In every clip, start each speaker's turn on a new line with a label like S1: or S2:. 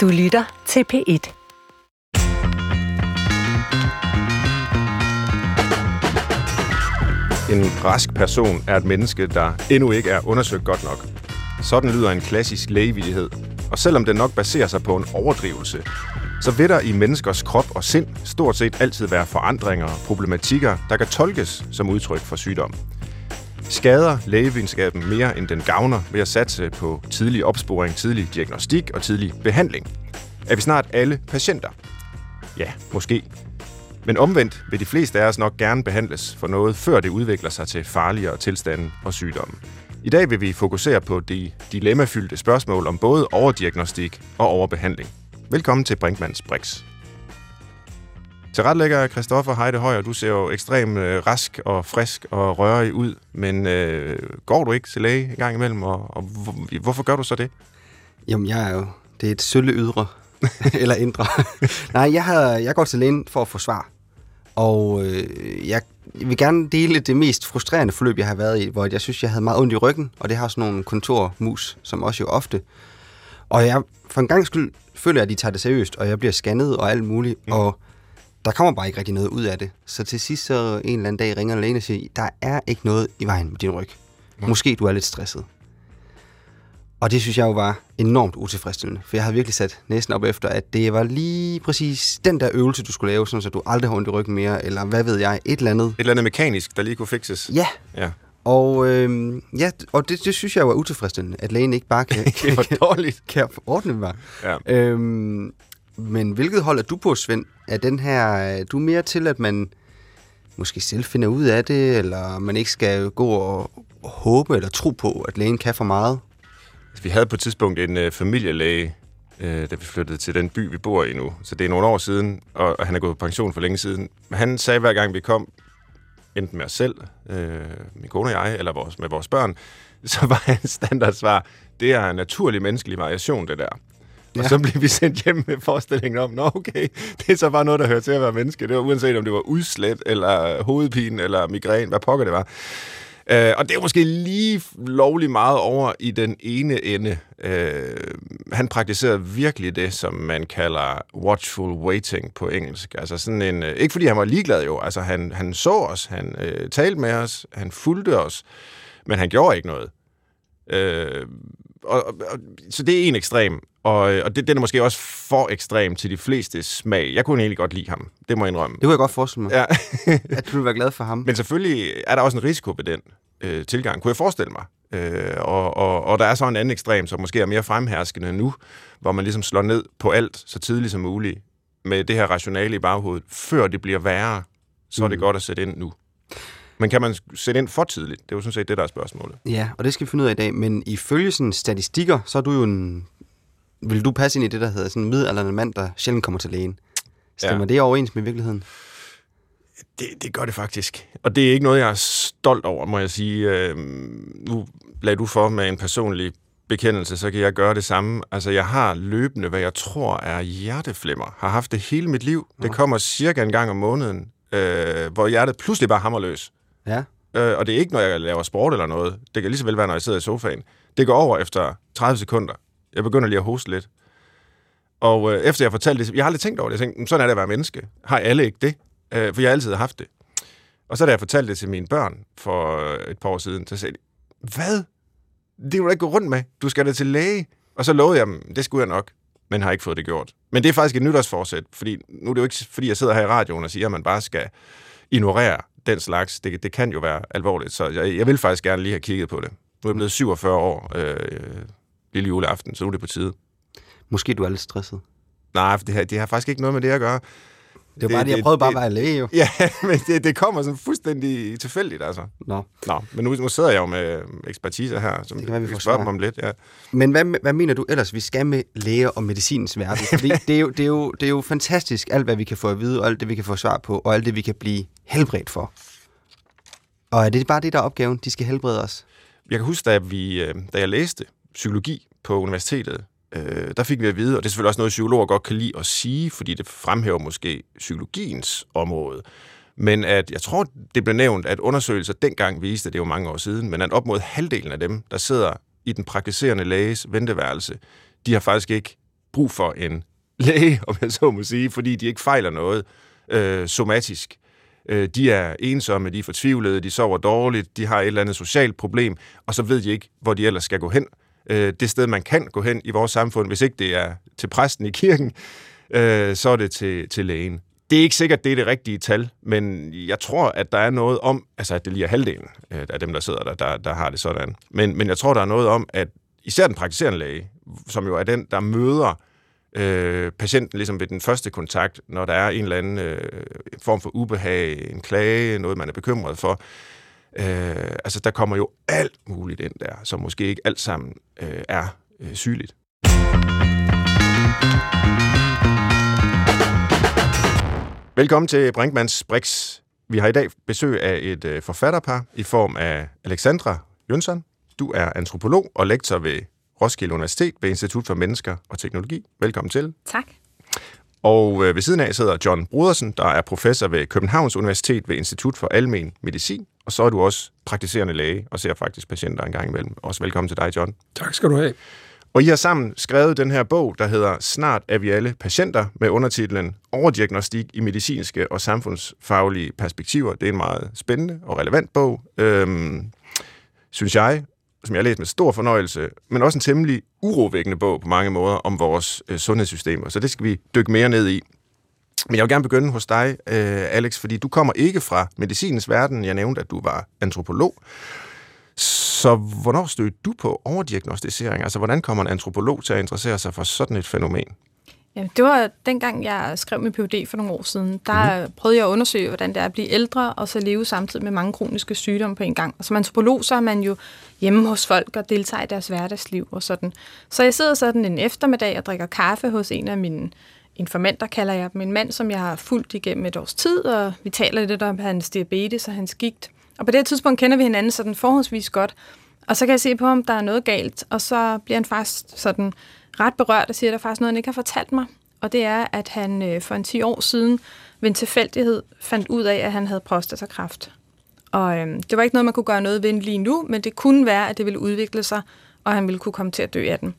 S1: Du lytter til P1.
S2: En rask person er et menneske, der endnu ikke er undersøgt godt nok. Sådan lyder en klassisk lægevidighed. Og selvom den nok baserer sig på en overdrivelse, så vil der i menneskers krop og sind stort set altid være forandringer og problematikker, der kan tolkes som udtryk for sygdom. Skader lægevidenskaben mere end den gavner ved at satse på tidlig opsporing, tidlig diagnostik og tidlig behandling? Er vi snart alle patienter? Ja, måske. Men omvendt vil de fleste af os nok gerne behandles for noget, før det udvikler sig til farligere tilstande og sygdomme. I dag vil vi fokusere på de dilemmafyldte spørgsmål om både overdiagnostik og overbehandling. Velkommen til Brinkmanns Brix. Til retlægger Christoffer Heide Højer, du ser jo ekstremt øh, rask og frisk og rørig ud, men øh, går du ikke til læge en gang imellem, og, og hvor, hvorfor gør du så det?
S3: Jamen, jeg er jo... Det er et sølle ydre, eller indre. Nej, jeg, har, jeg går til lægen for at få svar. Og øh, jeg vil gerne dele det mest frustrerende forløb, jeg har været i, hvor jeg synes, jeg havde meget ondt i ryggen, og det har sådan nogle kontormus, som også jo ofte. Og jeg, for en gang skyld, føler jeg, at de tager det seriøst, og jeg bliver scannet og alt muligt, mm. og der kommer bare ikke rigtig noget ud af det. Så til sidst så en eller anden dag ringer lægen og siger, der er ikke noget i vejen med din ryg. Måske du er lidt stresset. Og det synes jeg jo var enormt utilfredsstillende, for jeg havde virkelig sat næsten op efter, at det var lige præcis den der øvelse, du skulle lave, sådan så du aldrig har ondt i ryggen mere, eller hvad ved jeg, et eller andet. Et
S2: eller andet mekanisk, der lige kunne fikses.
S3: Ja.
S2: Ja.
S3: Og, øh, ja, og det, det synes jeg er utilfredsstillende, at lægen ikke bare kan,
S2: Det var dårligt.
S3: kan ordne mig.
S2: Ja.
S3: Øhm, men hvilket hold er du på, Svend? Er den her, er du mere til, at man måske selv finder ud af det, eller man ikke skal gå og håbe eller tro på, at lægen kan for meget?
S2: Altså, vi havde på et tidspunkt en øh, familielæge, øh, da vi flyttede til den by, vi bor i nu. Så det er nogle år siden, og, og han er gået på pension for længe siden. Han sagde hver gang, vi kom, enten med os selv, øh, min kone og jeg, eller vores, med vores børn, så var hans standardsvar, det er en naturlig menneskelig variation, det der. Og
S3: Ja.
S2: så blev vi sendt hjem med forestillingen om, nå okay, det er så bare noget, der hører til at være menneske. Det var uanset om det var udslæt, eller hovedpine, eller migræn, hvad pokker det var. Øh, og det er måske lige lovlig meget over i den ene ende. Øh, han praktiserede virkelig det, som man kalder watchful waiting på engelsk. Altså sådan en, øh, ikke fordi han var ligeglad jo, altså han, han så os, han øh, talte med os, han fulgte os, men han gjorde ikke noget. Øh, og, og, og, så det er en ekstrem, og, og det, den er måske også for ekstrem til de fleste smag. Jeg kunne egentlig godt lide ham, det må jeg indrømme.
S3: Det kunne jeg godt forestille mig,
S2: Ja.
S3: at du vil være glad for ham.
S2: Men selvfølgelig er der også en risiko ved den øh, tilgang, kunne jeg forestille mig. Øh, og, og, og der er så en anden ekstrem, som måske er mere fremherskende nu, hvor man ligesom slår ned på alt så tidligt som muligt, med det her rationale i baghovedet, før det bliver værre, så er det
S3: Mm.
S2: godt at sætte ind nu. Men kan man sætte ind for tidligt? Det er jo sådan set det, der er spørgsmålet.
S3: Ja, og det skal vi finde ud af i dag. Men ifølge sådan statistikker, så er du jo en... Vil du passe ind i det, der hedder sådan en midaldrende mand, der sjældent kommer til lægen? Stemmer
S2: Ja.
S3: ja. det overens med virkeligheden?
S2: Det, det gør det faktisk. Og det er ikke noget, jeg er stolt over, må jeg sige. Øh, nu lagde du for med en personlig bekendelse, så kan jeg gøre det samme. Altså, jeg har løbende, hvad jeg tror er hjerteflimmer. Har haft det hele mit liv. Det kommer cirka en gang om måneden, øh, hvor hjertet pludselig bare hammer løs.
S3: Ja.
S2: Øh, og det er ikke, når jeg laver sport eller noget. Det kan lige så vel være, når jeg sidder i sofaen. Det går over efter 30 sekunder. Jeg begynder lige at hoste lidt. Og øh, efter jeg fortalte det, jeg har aldrig tænkt over det. Jeg tænkte, mm, sådan er det at være menneske. Har alle ikke det? Øh, for jeg har altid haft det. Og så da jeg fortalte det til mine børn for øh, et par år siden, så sagde de, hvad? Det kan du ikke gå rundt med. Du skal da til læge. Og så lovede jeg dem, det skulle jeg nok, men har ikke fået det gjort. Men det er faktisk et nytårsforsæt, fordi nu er det jo ikke, fordi jeg sidder her i radioen og siger, at man bare skal ignorere den slags. Det, det kan jo være alvorligt, så jeg, jeg vil faktisk gerne lige have kigget på det. Nu er jeg blevet 47 år øh, lille juleaften, så nu er det på tide.
S3: Måske du er lidt stresset.
S2: Nej, for det, her, det har faktisk ikke noget med det at gøre.
S3: Det var bare det, jeg prøvede bare at være læge, jo.
S2: Ja, men det, det kommer sådan fuldstændig tilfældigt, altså.
S3: Nå.
S2: Nå, men nu, nu sidder jeg jo med ekspertise her, som
S3: Det kan være, vi får
S2: spørge dem om lidt. Ja.
S3: Men hvad, hvad mener du ellers, vi skal med læger og medicinens verden? Fordi det er, jo, det, er jo, det er jo fantastisk, alt hvad vi kan få at vide, og alt det, vi kan få svar på, og alt det, vi kan blive helbredt for. Og er det bare det, der er opgaven? De skal helbrede os?
S2: Jeg kan huske, da, vi, øh, da jeg læste psykologi på universitetet, øh, der fik vi at vide, og det er selvfølgelig også noget, psykologer godt kan lide at sige, fordi det fremhæver måske psykologiens område, men at jeg tror, det blev nævnt, at undersøgelser dengang viste, det er jo mange år siden, men at op mod halvdelen af dem, der sidder i den praktiserende læges venteværelse, de har faktisk ikke brug for en læge, om jeg så må sige, fordi de ikke fejler noget øh, somatisk. Øh, de er ensomme, de er fortvivlede, de sover dårligt, de har et eller andet socialt problem, og så ved de ikke, hvor de ellers skal gå hen. Øh, det sted, man kan gå hen i vores samfund, hvis ikke det er til præsten i kirken, øh, så er det til, til lægen. Det er ikke sikkert, det er det rigtige tal, men jeg tror, at der er noget om, altså at det lige er halvdelen øh, af dem, der sidder der, der, der har det sådan. Men, men jeg tror, der er noget om, at især den praktiserende læge, som jo er den, der møder øh, patienten ligesom ved den første kontakt, når der er en eller anden øh, form for ubehag, en klage, noget man er bekymret for. Øh, altså, der kommer jo alt muligt ind der, som måske ikke alt sammen øh, er øh, sygeligt. Velkommen til Brinkmans Brix. Vi har i dag besøg af et øh, forfatterpar i form af Alexandra Jønsson. Du er antropolog og lektor ved Roskilde Universitet ved Institut for Mennesker og Teknologi. Velkommen til.
S1: Tak.
S2: Og øh, ved siden af sidder John Brudersen, der er professor ved Københavns Universitet ved Institut for Almen Medicin. Og så er du også praktiserende læge og ser faktisk patienter en gang imellem. Også velkommen til dig, John.
S4: Tak skal du have.
S2: Og I har sammen skrevet den her bog, der hedder Snart er vi alle patienter, med undertitlen Overdiagnostik i medicinske og samfundsfaglige perspektiver. Det er en meget spændende og relevant bog, øhm, synes jeg, som jeg har læst med stor fornøjelse, men også en temmelig urovækkende bog på mange måder om vores øh, sundhedssystemer. Så det skal vi dykke mere ned i. Men jeg vil gerne begynde hos dig, øh, Alex, fordi du kommer ikke fra medicinens verden. Jeg nævnte, at du var antropolog. Så hvornår stødte du på overdiagnostisering? Altså, hvordan kommer en antropolog til at interessere sig for sådan et fænomen?
S1: Jamen, det var dengang, jeg skrev min PhD for nogle år siden. Der mm. prøvede jeg at undersøge, hvordan det er at blive ældre, og så leve samtidig med mange kroniske sygdomme på en gang. Og som antropolog, så er man jo hjemme hos folk og deltager i deres hverdagsliv og sådan. Så jeg sidder sådan en eftermiddag og drikker kaffe hos en af mine informanter, kalder jeg dem. En mand, som jeg har fulgt igennem et års tid, og vi taler lidt om hans diabetes og hans gigt. Og på det tidspunkt kender vi hinanden sådan forholdsvis godt. Og så kan jeg se på ham, der er noget galt, og så bliver han faktisk sådan ret berørt og siger, at der er faktisk noget, han ikke har fortalt mig. Og det er, at han øh, for en 10 år siden ved en tilfældighed fandt ud af, at han havde prostatakræft. Og øh, det var ikke noget, man kunne gøre noget ved lige nu, men det kunne være, at det ville udvikle sig, og han ville kunne komme til at dø af den.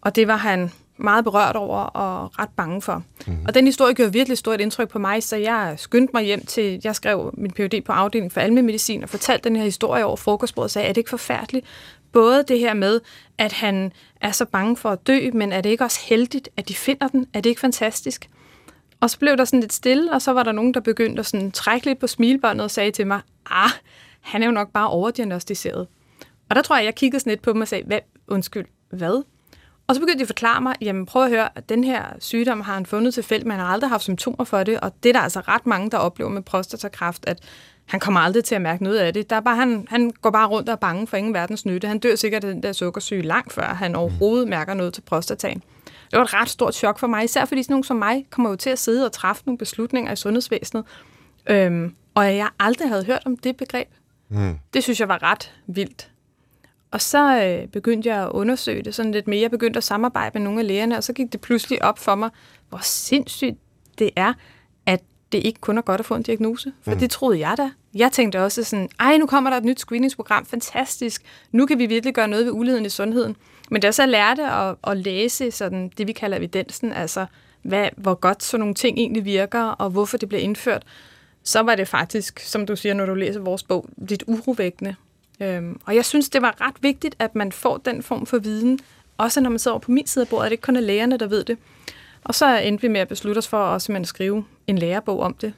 S1: Og det var han meget berørt over og ret bange for. Mm-hmm. Og den historie gjorde virkelig stort indtryk på mig, så jeg skyndte mig hjem til, jeg skrev min Ph.D. på afdelingen for almindelig medicin og fortalte den her historie over frokostbordet og sagde, er det ikke forfærdeligt? Både det her med, at han er så bange for at dø, men er det ikke også heldigt, at de finder den? Er det ikke fantastisk? Og så blev der sådan lidt stille, og så var der nogen, der begyndte at sådan trække lidt på smilbåndet og sagde til mig, ah, han er jo nok bare overdiagnostiseret. Og der tror jeg, jeg kiggede sådan lidt på dem og sagde, hvad, undskyld, hvad? Og så begyndte de at forklare mig, jamen prøv at høre, at den her sygdom har han fundet til felt, men han har aldrig haft symptomer for det, og det er der altså ret mange, der oplever med prostatakræft, at han kommer aldrig til at mærke noget af det. Der er bare, han, han går bare rundt og er bange for ingen verdens nytte. Han dør sikkert af den der sukkersyge langt før han overhovedet mærker noget til prostataen. Det var et ret stort chok for mig, især fordi sådan nogen som mig kommer jo til at sidde og træffe nogle beslutninger i sundhedsvæsenet, øhm, og jeg aldrig havde hørt om det begreb. Mm. Det synes jeg var ret vildt. Og så øh, begyndte jeg at undersøge det sådan lidt mere. Jeg begyndte at samarbejde med nogle af lægerne, og så gik det pludselig op for mig, hvor sindssygt det er, at det ikke kun er godt at få en diagnose. For mm. det troede jeg da. Jeg tænkte også sådan, ej, nu kommer der et nyt screeningsprogram, fantastisk. Nu kan vi virkelig gøre noget ved uligheden i sundheden. Men da jeg så lærte at, at læse sådan det, vi kalder evidensen, altså hvad, hvor godt sådan nogle ting egentlig virker, og hvorfor det bliver indført, så var det faktisk, som du siger, når du læser vores bog, lidt urovækkende. Øhm, og jeg synes, det var ret vigtigt, at man får den form for viden, også når man sidder på min side af bordet, at det ikke kun er lægerne, der ved det. Og så endte vi med at beslutte os for at simpelthen skrive en lærebog om det.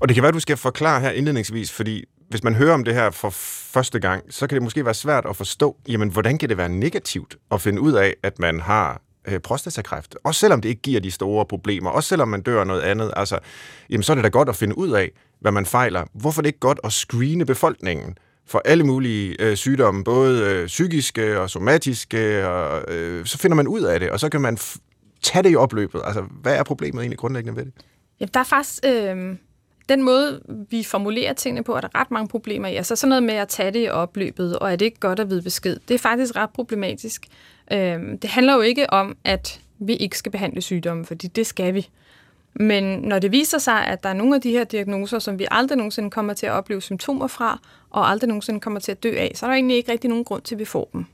S2: Og det kan være, du skal forklare her indledningsvis, fordi hvis man hører om det her for første gang, så kan det måske være svært at forstå, jamen hvordan kan det være negativt at finde ud af, at man har øh, prostatakræft? Også selvom det ikke giver de store problemer, også selvom man dør noget andet, altså, jamen så er det da godt at finde ud af, hvad man fejler. Hvorfor er det ikke godt at screene befolkningen for alle mulige øh, sygdomme, både øh, psykiske og somatiske, og øh, så finder man ud af det, og så kan man tage det i opløbet. Altså, hvad er problemet egentlig grundlæggende ved det?
S1: Jamen, der er faktisk... Øh, den måde, vi formulerer tingene på, er der ret mange problemer i. Altså sådan noget med at tage det i opløbet, og er det ikke godt at vide besked. Det er faktisk ret problematisk. Øh, det handler jo ikke om, at vi ikke skal behandle sygdomme, fordi det skal vi. Men når det viser sig, at der er nogle af de her diagnoser, som vi aldrig nogensinde kommer til at opleve symptomer fra, og aldrig nogensinde kommer til at dø af, så er der egentlig ikke rigtig nogen grund til, at vi får dem.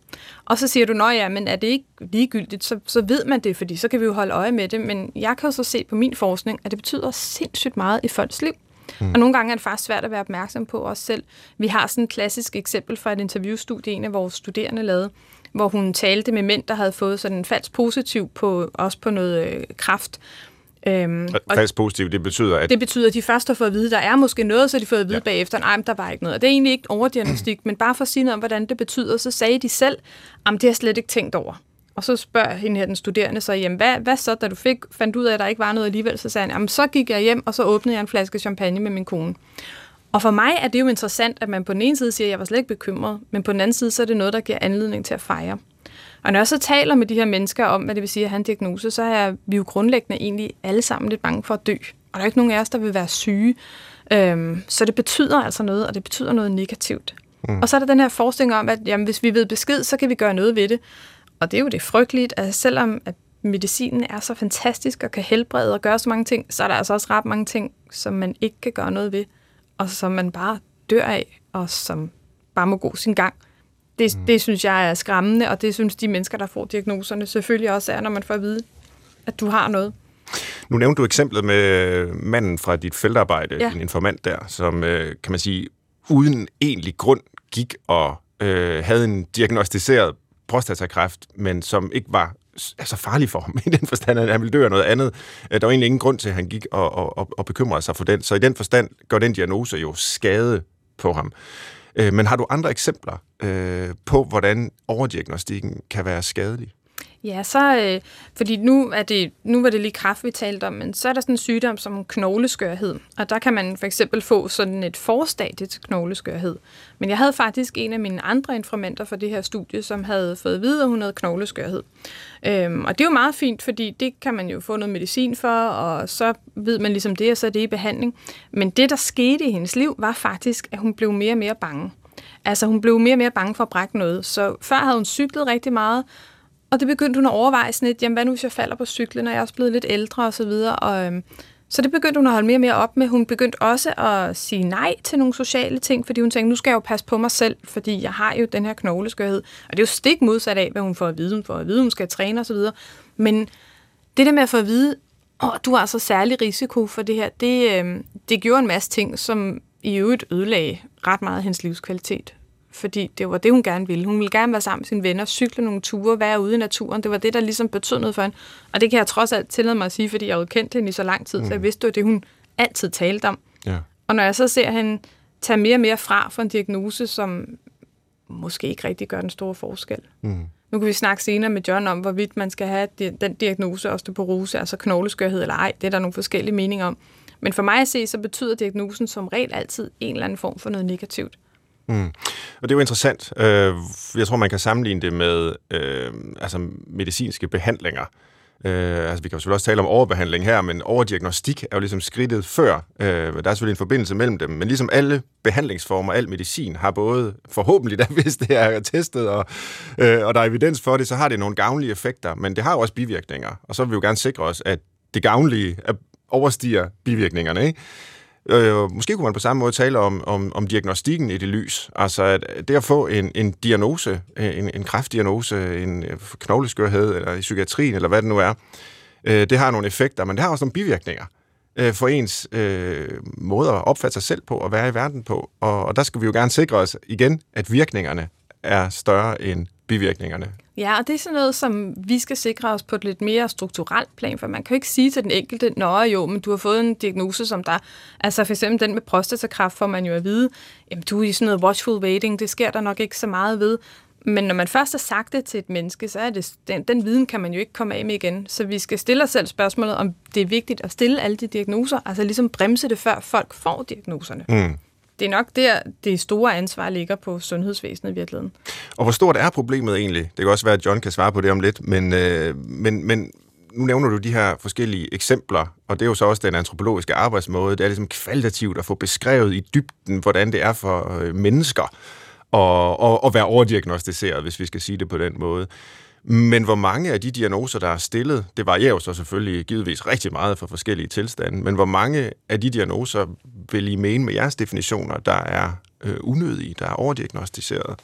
S1: Og så siger du, nå ja, men er det ikke ligegyldigt, så, så ved man det, fordi så kan vi jo holde øje med det. Men jeg kan jo så se på min forskning, at det betyder sindssygt meget i folks liv. Mm. Og nogle gange er det faktisk svært at være opmærksom på os selv. Vi har sådan et klassisk eksempel fra et interviewstudie, en af vores studerende lavede, hvor hun talte med mænd, der havde fået sådan en falsk positiv på, også på noget øh, kraft.
S2: Øhm, falsk positiv, det betyder, at...
S1: Det betyder, at de først har fået at vide, at der er måske noget, så de får at vide ja. bagefter, nej, der var ikke noget. Og det er egentlig ikke overdiagnostik, men bare for at sige noget om, hvordan det betyder, så sagde de selv, at det har jeg slet ikke tænkt over. Og så spørger hende her, den studerende, så, jamen, hvad, hvad så, da du fik, fandt ud af, at der ikke var noget alligevel? Så sagde han, jamen, så gik jeg hjem, og så åbnede jeg en flaske champagne med min kone. Og for mig er det jo interessant, at man på den ene side siger, at jeg var slet ikke bekymret, men på den anden side, så er det noget, der giver anledning til at fejre. Og når jeg så taler med de her mennesker om, hvad det vil sige at have en diagnose, så er vi jo grundlæggende egentlig alle sammen lidt bange for at dø. Og der er ikke nogen af os, der vil være syge. Øhm, så det betyder altså noget, og det betyder noget negativt. Mm. Og så er der den her forestilling om, at jamen, hvis vi ved besked, så kan vi gøre noget ved det. Og det er jo det frygteligt, at selvom at medicinen er så fantastisk og kan helbrede og gøre så mange ting, så er der altså også ret mange ting, som man ikke kan gøre noget ved, og som man bare dør af, og som bare må gå sin gang. Det, mm. det synes jeg er skræmmende, og det synes de mennesker, der får diagnoserne, selvfølgelig også er, når man får at vide, at du har noget.
S2: Nu nævnte du eksemplet med manden fra dit feltarbejde, ja. en informant der, som, øh, kan man sige, uden egentlig grund gik og øh, havde en diagnostiseret prostatakræft, men som ikke var altså farlig for ham, i den forstand, at han ville dø af noget andet. Øh, der var egentlig ingen grund til, at han gik og, og, og bekymrede sig for den. Så i den forstand gør den diagnose jo skade på ham. Øh, men har du andre eksempler øh, på, hvordan overdiagnostikken kan være skadelig?
S1: Ja, så, øh, fordi nu, er det, nu var det lige kræft, vi talte om, men så er der sådan en sygdom som knogleskørhed, og der kan man for eksempel få sådan et forstadie til knogleskørhed. Men jeg havde faktisk en af mine andre informanter for det her studie, som havde fået at vide, at hun havde knogleskørhed. Øhm, og det er jo meget fint, fordi det kan man jo få noget medicin for, og så ved man ligesom det, og så er det i behandling. Men det, der skete i hendes liv, var faktisk, at hun blev mere og mere bange. Altså hun blev mere og mere bange for at brække noget. Så før havde hun cyklet rigtig meget, og det begyndte hun at overveje sådan lidt, jamen hvad nu hvis jeg falder på cyklen, og jeg er også blevet lidt ældre og så videre. Og, øhm, så det begyndte hun at holde mere og mere op med. Hun begyndte også at sige nej til nogle sociale ting, fordi hun tænkte, nu skal jeg jo passe på mig selv, fordi jeg har jo den her knogleskørhed. Og det er jo stik modsat af, hvad hun får at vide. Hun får at vide, hun skal træne og så videre. Men det der med at få at vide, åh, du har altså særlig risiko for det her, det, øhm, det gjorde en masse ting, som i øvrigt ødelagde ret meget hendes livskvalitet fordi det var det, hun gerne ville. Hun ville gerne være sammen med sine venner, cykle nogle ture, være ude i naturen. Det var det, der ligesom betød noget for hende. Og det kan jeg trods alt tillade mig at sige, fordi jeg havde kendt hende i så lang tid, mm. så jeg mm. vidste, det var det, hun altid talte om. Ja. Og når jeg så ser hende tage mere og mere fra for en diagnose, som måske ikke rigtig gør den store forskel. Mm. Nu kan vi snakke senere med John om, hvorvidt man skal have den diagnose osteoporose, altså knogleskørhed eller ej. Det er der nogle forskellige meninger om. Men for mig at se, så betyder diagnosen som regel altid en eller anden form for noget negativt.
S2: Mm. Og det er jo interessant. Øh, jeg tror, man kan sammenligne det med øh, altså medicinske behandlinger. Øh, altså, vi kan jo selvfølgelig også tale om overbehandling her, men overdiagnostik er jo ligesom skridtet før. Øh, der er selvfølgelig en forbindelse mellem dem, men ligesom alle behandlingsformer, al medicin, har både forhåbentlig, da, hvis det er testet, og, øh, og der er evidens for det, så har det nogle gavnlige effekter, men det har jo også bivirkninger. Og så vil vi jo gerne sikre os, at det gavnlige øh, overstiger bivirkningerne. Ikke? Øh, måske kunne man på samme måde tale om, om, om diagnostikken i det lys. Altså at det at få en, en diagnose, en, en kræftdiagnose, en øh, knogleskørhed, eller i psykiatrien, eller hvad det nu er, øh, det har nogle effekter, men det har også nogle bivirkninger øh, for ens øh, måde at opfatte sig selv på og være i verden på. Og, og der skal vi jo gerne sikre os igen, at virkningerne er større end bivirkningerne.
S1: Ja, og det er sådan noget, som vi skal sikre os på et lidt mere strukturelt plan, for man kan jo ikke sige til den enkelte, nå jo, men du har fået en diagnose som der, altså for eksempel den med prostatakræft, får man jo at vide, jamen du er i sådan noget watchful waiting, det sker der nok ikke så meget ved. Men når man først har sagt det til et menneske, så er det, den, den viden kan man jo ikke komme af med igen. Så vi skal stille os selv spørgsmålet, om det er vigtigt at stille alle de diagnoser, altså ligesom bremse det, før folk får diagnoserne. Mm det er nok der, det store ansvar ligger på sundhedsvæsenet i virkeligheden.
S2: Og hvor stort er problemet egentlig? Det kan også være, at John kan svare på det om lidt, men, øh, men, men nu nævner du de her forskellige eksempler, og det er jo så også den antropologiske arbejdsmåde. Det er ligesom kvalitativt at få beskrevet i dybden, hvordan det er for øh, mennesker at, at, at være overdiagnostiseret, hvis vi skal sige det på den måde. Men hvor mange af de diagnoser, der er stillet, det varierer jo så selvfølgelig givetvis rigtig meget for forskellige tilstande, men hvor mange af de diagnoser vil I mene med jeres definitioner, der er øh, unødige, der er overdiagnostiseret?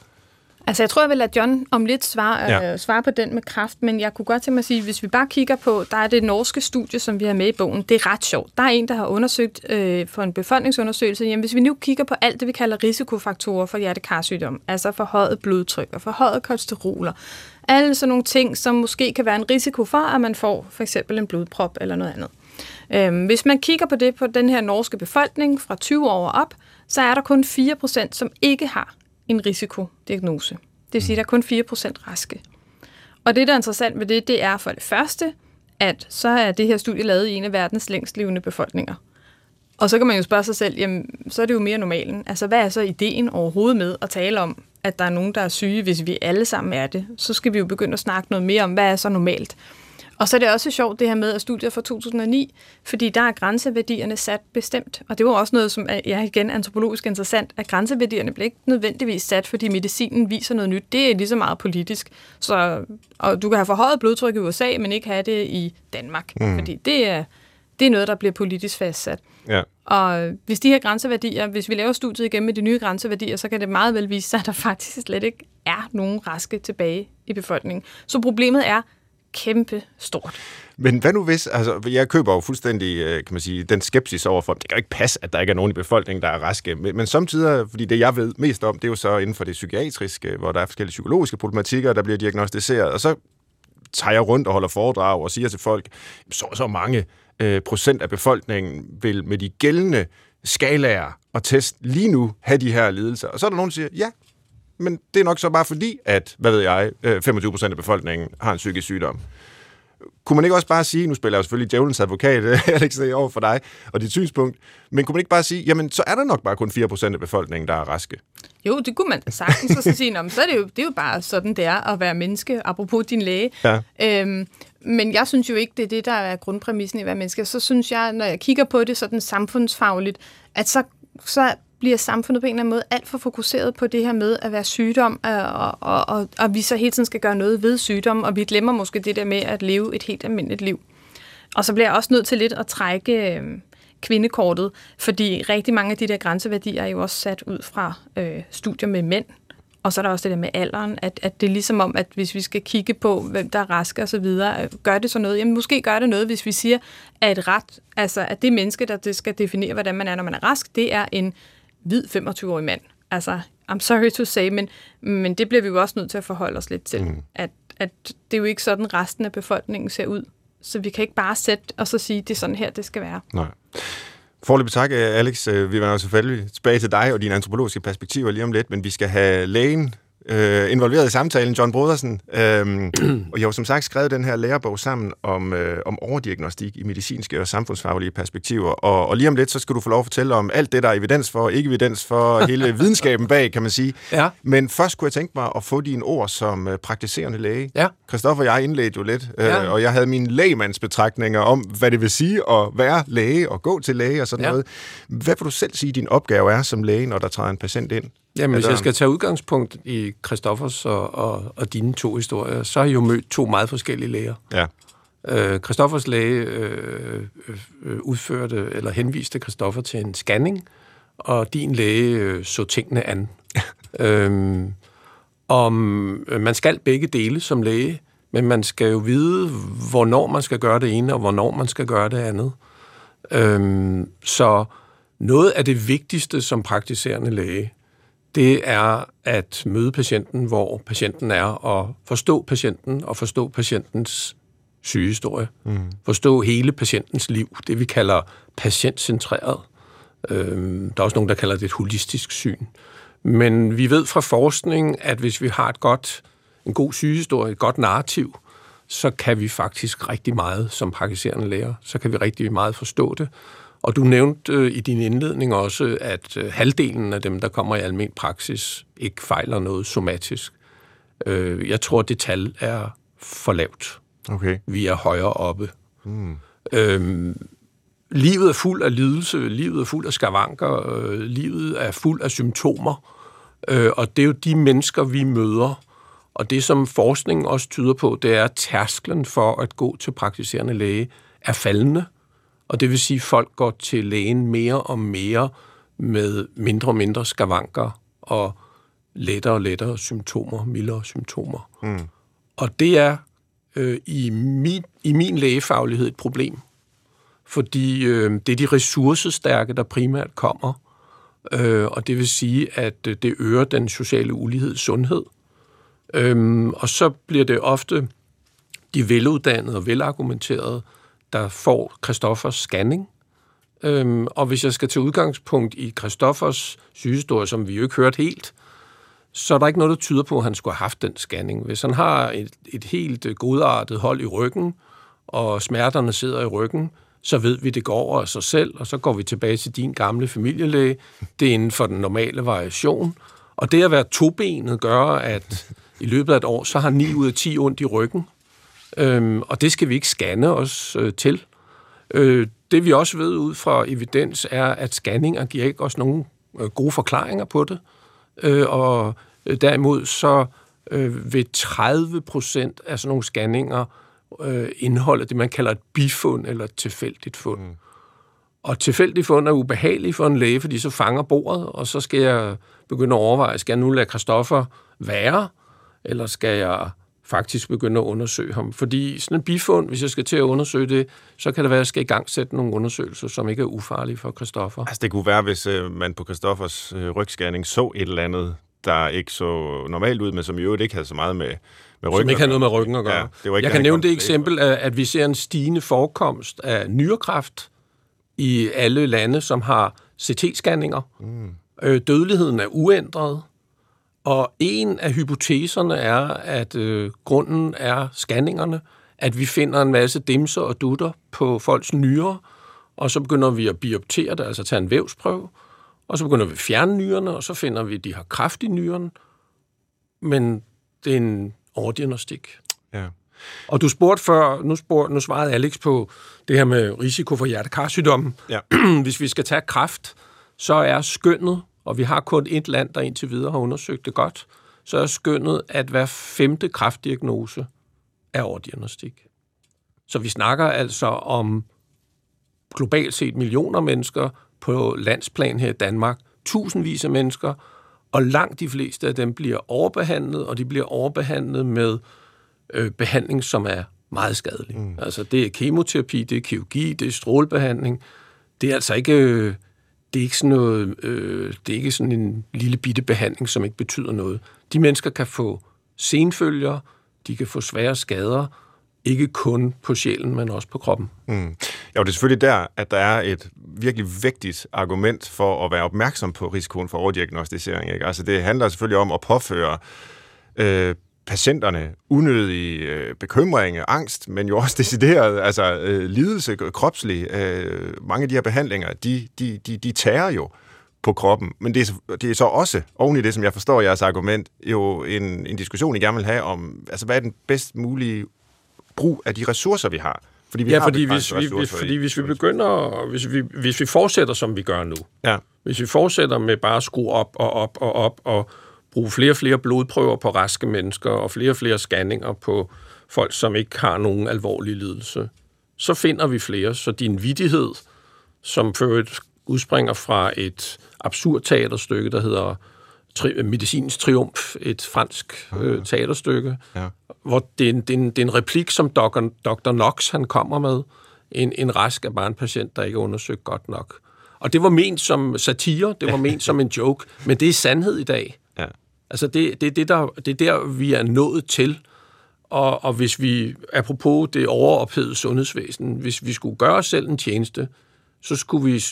S1: Altså, jeg tror, jeg vil lade John om lidt svare,
S2: Ja.
S1: øh, svare på den med kraft, men jeg kunne godt tænke mig at sige, hvis vi bare kigger på, der er det norske studie, som vi har med i bogen, det er ret sjovt. Der er en, der har undersøgt øh, for en befolkningsundersøgelse, jamen hvis vi nu kigger på alt det, vi kalder risikofaktorer for hjertekarsygdom, altså forhøjet blodtryk og forhøjet kolesteroler, alle sådan nogle ting, som måske kan være en risiko for, at man får for eksempel en blodprop eller noget andet. Øhm, hvis man kigger på det på den her norske befolkning fra 20 år op, så er der kun 4%, som ikke har en risikodiagnose. Det vil sige, at der er kun 4% raske. Og det, der er interessant ved det, det er for det første, at så er det her studie lavet i en af verdens længst levende befolkninger. Og så kan man jo spørge sig selv, jamen, så er det jo mere normalen. Altså, hvad er så ideen overhovedet med at tale om, at der er nogen, der er syge, hvis vi alle sammen er det? Så skal vi jo begynde at snakke noget mere om, hvad er så normalt? Og så er det også sjovt det her med at studiet fra 2009, fordi der er grænseværdierne sat bestemt. Og det var også noget, som er ja, igen antropologisk interessant, at grænseværdierne bliver ikke nødvendigvis sat, fordi medicinen viser noget nyt. Det er lige så meget politisk. Så, og du kan have forhøjet blodtryk i USA, men ikke have det i Danmark. Mm. Fordi det er, det er noget, der bliver politisk fastsat.
S2: Ja.
S1: Og hvis de her grænseværdier, hvis vi laver studiet igen med de nye grænseværdier, så kan det meget vel vise sig, at der faktisk slet ikke er nogen raske tilbage i befolkningen. Så problemet er kæmpe stort.
S2: Men hvad nu hvis, altså jeg køber jo fuldstændig, øh, kan man sige, den skepsis overfor, det kan jo ikke passe, at der ikke er nogen i befolkningen, der er raske. Men, men samtidig, fordi det jeg ved mest om, det er jo så inden for det psykiatriske, hvor der er forskellige psykologiske problematikker, der bliver diagnostiseret, og så tager jeg rundt og holder foredrag og siger til folk, så så mange øh, procent af befolkningen vil med de gældende skalaer og test lige nu have de her lidelser. Og så er der nogen, der siger, ja, men det er nok så bare fordi, at, hvad ved jeg, øh, 25 procent af befolkningen har en psykisk sygdom. Kunne man ikke også bare sige, nu spiller jeg jo selvfølgelig djævelens advokat, Alex, er over for dig og dit synspunkt, men kunne man ikke bare sige, jamen så er der nok bare kun 4% af befolkningen, der er raske?
S1: Jo, det kunne man sagtens og så sige, "Nå, så er det, jo, det er jo bare sådan, det er at være menneske, apropos din læge.
S2: Ja.
S1: Øhm, men jeg synes jo ikke, det er det, der er grundpræmissen i at være menneske. Så synes jeg, når jeg kigger på det sådan samfundsfagligt, at så, så bliver samfundet på en eller anden måde alt for fokuseret på det her med at være sygdom, øh, og, og, og, og vi så hele tiden skal gøre noget ved sygdom, og vi glemmer måske det der med at leve et helt almindeligt liv. Og så bliver jeg også nødt til lidt at trække øh, kvindekortet, fordi rigtig mange af de der grænseværdier er jo også sat ud fra øh, studier med mænd. Og så er der også det der med alderen, at, at det er ligesom om, at hvis vi skal kigge på, hvem der er raske og så videre, øh, gør det så noget? Jamen måske gør det noget, hvis vi siger, at et ret, altså at det menneske, der det skal definere, hvordan man er, når man er rask, det er en hvid 25-årig mand. Altså, I'm sorry to say, men, men det bliver vi jo også nødt til at forholde os lidt til. Mm. At, at det er jo ikke sådan, resten af befolkningen ser ud. Så vi kan ikke bare sætte og så sige, det er sådan her, det skal være.
S2: Nej. Forløbig tak, øh, Alex. Øh, Vi vender selvfølgelig tilbage til dig og dine antropologiske perspektiver lige om lidt, men vi skal have lægen øh, involveret i samtalen, John Brodersen. Øhm, og jeg har som sagt skrevet den her lærebog sammen om, øh, om overdiagnostik i medicinske og samfundsfaglige perspektiver. Og, og lige om lidt, så skal du få lov at fortælle om alt det, der er evidens for, ikke evidens for, hele videnskaben bag, kan man sige.
S4: Ja.
S2: Men først kunne jeg tænke mig at få dine ord som øh, praktiserende læge.
S4: Ja.
S2: Christoffer og jeg indledte jo lidt, øh,
S4: Ja.
S2: og jeg havde mine lægemandsbetragtninger om, hvad det vil sige at være læge og gå til læge og sådan
S4: Ja.
S2: noget. Hvad vil du selv sige, din opgave er som læge, når der træder en patient ind?
S4: Jamen, hvis
S2: Altså-
S4: jeg skal tage udgangspunkt i Christoffers og, og, og dine to historier, så har jeg jo mødt to meget forskellige læger.
S2: Ja.
S4: Øh, Christoffers læge øh, øh, udførte eller henviste Christoffer til en scanning, og din læge øh, så tingene an. øhm, om øh, man skal begge dele som læge, men man skal jo vide, hvornår man skal gøre det ene, og hvornår man skal gøre det andet. Øhm, så noget af det vigtigste som praktiserende læge, det er at møde patienten, hvor patienten er, og forstå patienten, og forstå patientens sygehistorie. Mm. Forstå hele patientens liv, det vi kalder patientcentreret. Øhm, der er også nogen, der kalder det et holistisk syn. Men vi ved fra forskning, at hvis vi har et godt, en god sygehistorie, et godt narrativ, så kan vi faktisk rigtig meget som praktiserende læger. Så kan vi rigtig meget forstå det. Og du nævnte øh, i din indledning også, at øh, halvdelen af dem, der kommer i almen praksis, ikke fejler noget somatisk. Øh, jeg tror, det tal er for lavt.
S2: Okay.
S4: Vi er højere oppe. Mm. Øhm, livet er fuld af lidelse, livet er fuld af skavanker, øh, livet er fuld af symptomer, øh, og det er jo de mennesker, vi møder. Og det, som forskningen også tyder på, det er, at tærsklen for at gå til praktiserende læge er faldende. Og det vil sige, at folk går til lægen mere og mere med mindre og mindre skavanker og lettere og lettere symptomer, mildere symptomer. Mm. Og det er øh, i, min, i min lægefaglighed et problem, fordi øh, det er de ressourcestærke, der primært kommer, øh, og det vil sige, at øh, det øger den sociale ulighed sundhed. Øhm, og så bliver det ofte de veluddannede og velargumenterede, der får Christoffers scanning. Øhm, og hvis jeg skal til udgangspunkt i Christoffers sygehistorie, som vi jo ikke hørte helt, så er der ikke noget, der tyder på, at han skulle have haft den scanning. Hvis han har et, et helt øh, godartet hold i ryggen, og smerterne sidder i ryggen, så ved vi, det går over af sig selv, og så går vi tilbage til din gamle familielæge. Det er inden for den normale variation. Og det at være tobenet gør, at i løbet af et år, så har 9 ud af 10 ondt i ryggen. Øhm, og det skal vi ikke scanne os øh, til. Øh, det vi også ved ud fra evidens er, at scanninger giver ikke os nogen øh, gode forklaringer på det. Øh, og øh, derimod så øh, vil 30 procent af sådan nogle scanninger øh, indeholde det, man kalder et bifund eller et tilfældigt fund. Mm. Og tilfældigt fund er ubehageligt for en læge, fordi så fanger bordet, og så skal jeg begynde at overveje, skal jeg nu lade Christoffer være, eller skal jeg faktisk begynde at undersøge ham. Fordi sådan en bifund, hvis jeg skal til at undersøge det, så kan det være, at jeg skal i gang sætte nogle undersøgelser, som ikke er ufarlige for Christoffer.
S2: Altså det kunne være, hvis øh, man på Christoffers øh, rygscanning så et eller andet, der ikke så normalt ud, men som i øvrigt ikke havde så meget med, med ryggen
S4: Som ikke har noget med ryggen at gøre. Ja,
S2: det var ikke
S4: jeg kan nævne det eksempel, at vi ser en stigende forekomst af nyrekræft i alle lande, som har CT-scanninger. Mm. Øh, dødeligheden er uændret. Og en af hypoteserne er, at øh, grunden er scanningerne, at vi finder en masse dimser og dutter på folks nyrer, og så begynder vi at bioptere det, altså tage en vævsprøve, og så begynder vi at fjerne nyrerne, og så finder vi, at de har kraft i nyren, men det er en overdiagnostik. Ja. Og du spurgte før, nu, spurgte, nu svarede Alex på det her med risiko for hjertekarsygdomme. Ja. Hvis vi skal tage kraft, så er skønnet og vi har kun et land, der indtil videre har undersøgt det godt, så er skønnet, at hver femte kraftdiagnose er overdiagnostik. Så vi snakker altså om globalt set millioner mennesker på landsplan her i Danmark, tusindvis af mennesker, og langt de fleste af dem bliver overbehandlet, og de bliver overbehandlet med øh, behandling, som er meget skadelig. Mm. Altså det er kemoterapi, det er kirurgi, det er strålebehandling. Det er altså ikke... Øh, det er ikke sådan noget, øh, det er ikke sådan en lille bitte behandling, som ikke betyder noget. De mennesker kan få senfølger, de kan få svære skader, ikke kun på sjælen, men også på kroppen.
S2: Mm. Ja, og det er selvfølgelig der, at der er et virkelig vigtigt argument for at være opmærksom på risikoen for overdiagnostisering. Ikke? Altså det handler selvfølgelig om at påføre øh, patienterne unødig øh, bekymring, angst, men jo også decideret altså, øh, lidelse, kropslig. Øh, mange af de her behandlinger, de, de, de, de tager jo på kroppen. Men det er, det er så også, oven i det, som jeg forstår jeres argument, jo en, en diskussion, I gerne vil have om, altså hvad er den bedst mulige brug af de ressourcer, vi har?
S4: Fordi vi ja, har fordi hvis vi, hvis, fordi hvis vi begynder, hvis vi, hvis vi fortsætter, som vi gør nu, ja. hvis vi fortsætter med bare at skrue op og op og op og bruge flere og flere blodprøver på raske mennesker og flere og flere scanninger på folk, som ikke har nogen alvorlig lidelse, så finder vi flere. Så din vidighed, som for udspringer fra et absurd teaterstykke, der hedder tri- Medicinsk Triumf, et fransk øh, teaterstykke, ja. hvor det er, en, det, er en, det er en replik, som Dr. Dr. Knox han kommer med. En, en rask af bare en patient, der ikke er undersøgt godt nok. Og det var ment som satire, det var ment som en joke, men det er sandhed i dag. Altså det, det, det, der, det er der, vi er nået til. Og, og hvis vi, apropos det overophedede sundhedsvæsen, hvis vi skulle gøre os selv en tjeneste, så skulle vi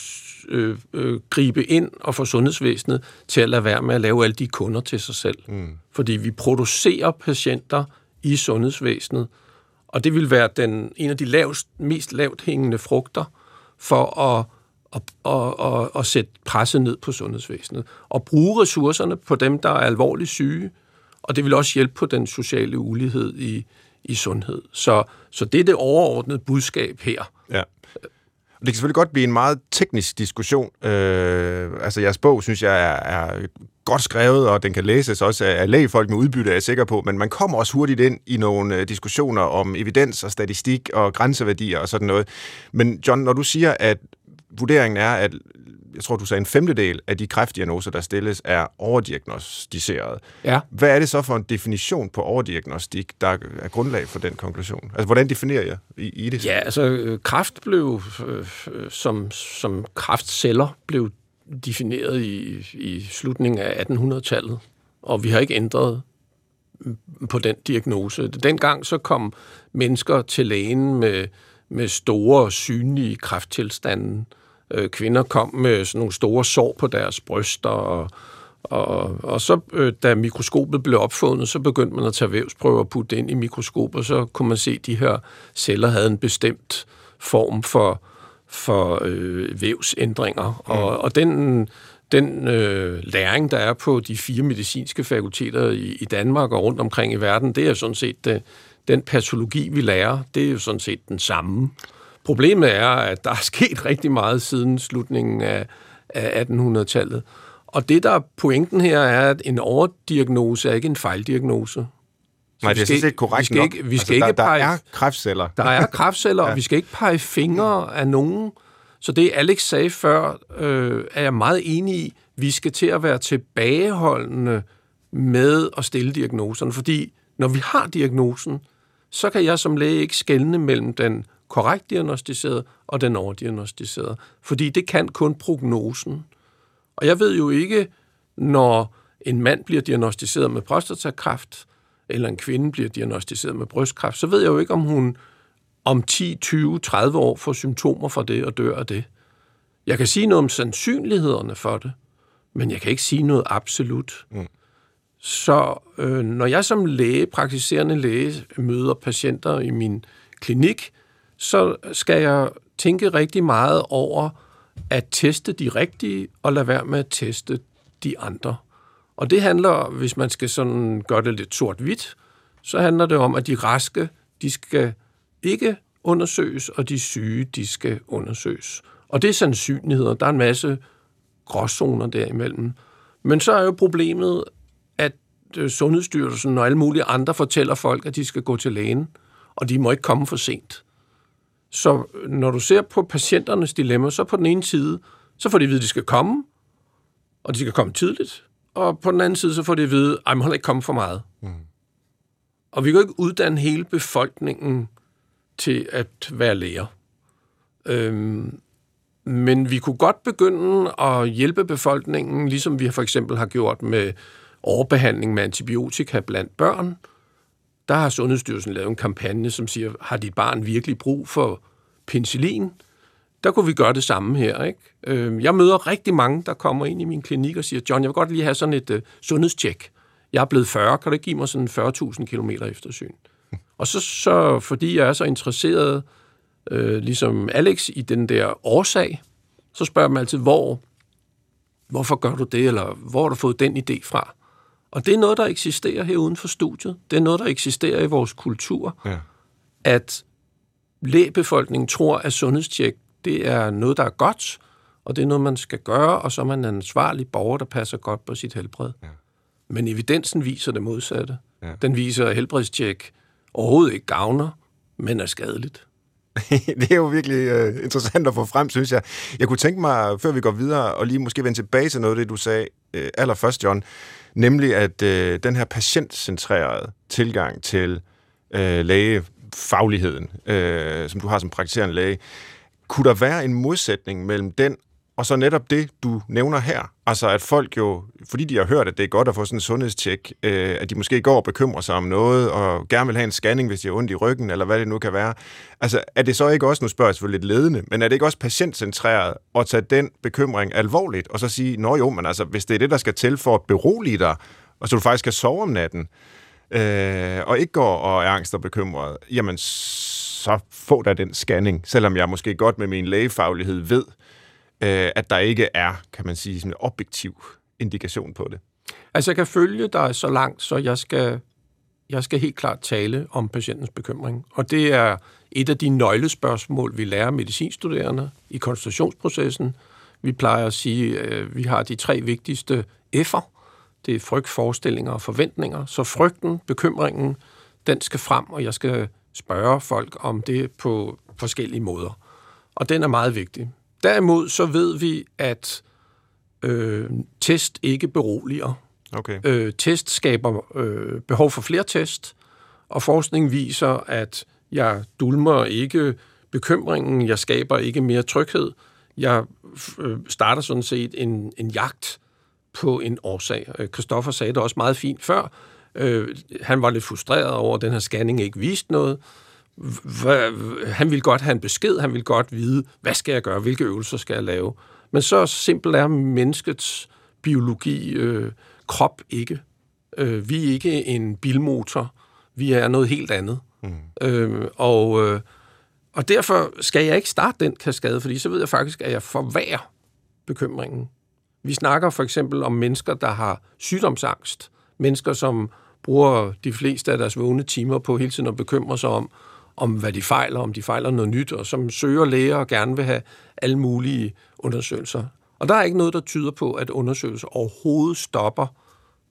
S4: øh, øh, gribe ind og få sundhedsvæsenet til at lade være med at lave alle de kunder til sig selv. Mm. Fordi vi producerer patienter i sundhedsvæsenet, og det vil være den, en af de lavest, mest lavt hængende frugter for at og, og, og, og sætte presset ned på sundhedsvæsenet. Og bruge ressourcerne på dem, der er alvorligt syge, og det vil også hjælpe på den sociale ulighed i, i sundhed. Så, så det er det overordnede budskab her. Ja.
S2: Og det kan selvfølgelig godt blive en meget teknisk diskussion. Øh, altså jeres bog, synes jeg, er, er godt skrevet, og den kan læses også af lægefolk med udbytte, er jeg sikker på, men man kommer også hurtigt ind i nogle øh, diskussioner om evidens og statistik og grænseværdier og sådan noget. Men John, når du siger, at vurderingen er, at jeg tror, du sagde en femtedel af de kræftdiagnoser, der stilles, er overdiagnostiseret.
S4: Ja.
S2: Hvad er det så for en definition på overdiagnostik, der er grundlag for den konklusion? Altså, hvordan definerer jeg i, i det?
S4: Ja, altså øh, kræft blev øh, øh, som, som kræftceller blev defineret i, i slutningen af 1800-tallet, og vi har ikke ændret på den diagnose. Dengang så kom mennesker til lægen med, med store, synlige kræfttilstande. Øh, kvinder kom med sådan nogle store sår på deres bryster, og, og, og så, øh, da mikroskopet blev opfundet, så begyndte man at tage vævsprøver og putte ind i mikroskopet, og så kunne man se, at de her celler havde en bestemt form for, for øh, vævsændringer. Mm. Og, og den, den øh, læring, der er på de fire medicinske fakulteter i, i Danmark og rundt omkring i verden, det er sådan set det, den patologi, vi lærer, det er jo sådan set den samme. Problemet er, at der er sket rigtig meget siden slutningen af, af 1800-tallet. Og det, der er pointen her, er, at en overdiagnose er ikke en fejldiagnose.
S2: Nej, det er sådan set korrekt
S4: vi skal
S2: nok.
S4: Ikke, vi skal
S2: altså,
S4: ikke
S2: der,
S4: pege,
S2: der er kræftceller.
S4: der er kræftceller,
S2: Ja.
S4: og vi skal ikke pege fingre af nogen. Så det, Alex sagde før, øh, er jeg meget enig i. Vi skal til at være tilbageholdende med at stille diagnoserne, fordi når vi har diagnosen, så kan jeg som læge ikke skelne mellem den korrekt diagnostiserede og den overdiagnostiserede. Fordi det kan kun prognosen. Og jeg ved jo ikke, når en mand bliver diagnostiseret med prostatakræft, eller en kvinde bliver diagnostiseret med brystkræft, så ved jeg jo ikke, om hun om 10, 20, 30 år får symptomer fra det og dør af det. Jeg kan sige noget om sandsynlighederne for det, men jeg kan ikke sige noget absolut. Mm. Så øh, når jeg som læge, praktiserende læge, møder patienter i min klinik, så skal jeg tænke rigtig meget over at teste de rigtige, og lade være med at teste de andre. Og det handler, hvis man skal sådan gøre det lidt sort-hvidt, så handler det om, at de raske, de skal ikke undersøges, og de syge, de skal undersøges. Og det er sandsynligheder. Der er en masse gråzoner derimellem. Men så er jo problemet, at øh, Sundhedsstyrelsen og alle mulige andre fortæller folk, at de skal gå til lægen, og de må ikke komme for sent. Så når du ser på patienternes dilemma, så på den ene side, så får de at vide, at de skal komme, og de skal komme tidligt. Og på den anden side, så får de at vide, at man må ikke komme for meget. Mm. Og vi kan jo ikke uddanne hele befolkningen til at være læger. Øhm, men vi kunne godt begynde at hjælpe befolkningen, ligesom vi for eksempel har gjort med overbehandling med antibiotika blandt børn. Der har Sundhedsstyrelsen lavet en kampagne, som siger, har dit barn virkelig brug for penicillin? Der kunne vi gøre det samme her. Ikke? Øhm, jeg møder rigtig mange, der kommer ind i min klinik og siger, John, jeg vil godt lige have sådan et uh, sundhedstjek. Jeg er blevet 40, kan du give mig sådan 40.000 km eftersyn? Og så, så, fordi jeg er så interesseret, øh, ligesom Alex, i den der årsag, så spørger man altid, hvor, hvorfor gør du det, eller hvor har du fået den idé fra? Og det er noget, der eksisterer her uden for studiet. Det er noget, der eksisterer i vores kultur,
S2: Ja.
S4: at lægebefolkningen tror, at sundhedstjek, det er noget, der er godt, og det er noget, man skal gøre, og så er man en ansvarlig borger, der passer godt på sit helbred. Ja. Men evidensen viser det modsatte.
S2: Ja.
S4: Den viser, at helbredstjek overhovedet ikke gavner, men er skadeligt.
S2: det er jo virkelig uh, interessant at få frem, synes jeg. Jeg kunne tænke mig, før vi går videre, og lige måske vende tilbage til noget af det, du sagde uh, allerførst, John, nemlig at øh, den her patientcentrerede tilgang til øh, lægefagligheden, øh, som du har som praktiserende læge, kunne der være en modsætning mellem den og så netop det, du nævner her. Altså at folk jo, fordi de har hørt, at det er godt at få sådan en sundhedstjek, øh, at de måske går og bekymrer sig om noget, og gerne vil have en scanning, hvis de har ondt i ryggen, eller hvad det nu kan være. Altså er det så ikke også, nu spørger jeg selvfølgelig lidt ledende, men er det ikke også patientcentreret at tage den bekymring alvorligt, og så sige, nå jo, men altså hvis det er det, der skal til for at berolige dig, og så du faktisk kan sove om natten, øh, og ikke går og er angst og bekymret, jamen så få da den scanning, selvom jeg måske godt med min lægefaglighed ved, øh, at der ikke er, kan man sige, sådan en objektiv indikation på det.
S4: Altså, jeg kan følge dig så langt, så jeg skal, jeg skal helt klart tale om patientens bekymring. Og det er et af de nøglespørgsmål, vi lærer medicinstuderende i konsultationsprocessen. Vi plejer at sige, at vi har de tre vigtigste F'er. Det er frygt, forestillinger og forventninger. Så frygten, bekymringen, den skal frem, og jeg skal spørge folk om det på forskellige måder. Og den er meget vigtig. Derimod så ved vi, at øh, test ikke beroliger.
S2: Okay.
S4: Øh, test skaber øh, behov for flere test, og forskning viser, at jeg dulmer ikke bekymringen, jeg skaber ikke mere tryghed. Jeg øh, starter sådan set en, en jagt på en årsag. Kristoffer sagde det også meget fint før. Øh, han var lidt frustreret over, at den her scanning ikke viste noget. Han ville godt have en besked, han ville godt vide, hvad skal jeg gøre, hvilke øvelser skal jeg lave. Men så simpelt er menneskets biologi, øh, krop ikke. Øh, vi er ikke en bilmotor, vi er noget helt andet. Mm. Øh, og, øh, og derfor skal jeg ikke starte den kaskade, fordi så ved jeg faktisk, at jeg forværrer bekymringen. Vi snakker for eksempel om mennesker, der har sygdomsangst. Mennesker, som bruger de fleste af deres vågne timer på hele tiden at bekymre sig om, om hvad de fejler, om de fejler noget nyt, og som søger læger og gerne vil have alle mulige undersøgelser. Og der er ikke noget, der tyder på, at undersøgelser overhovedet stopper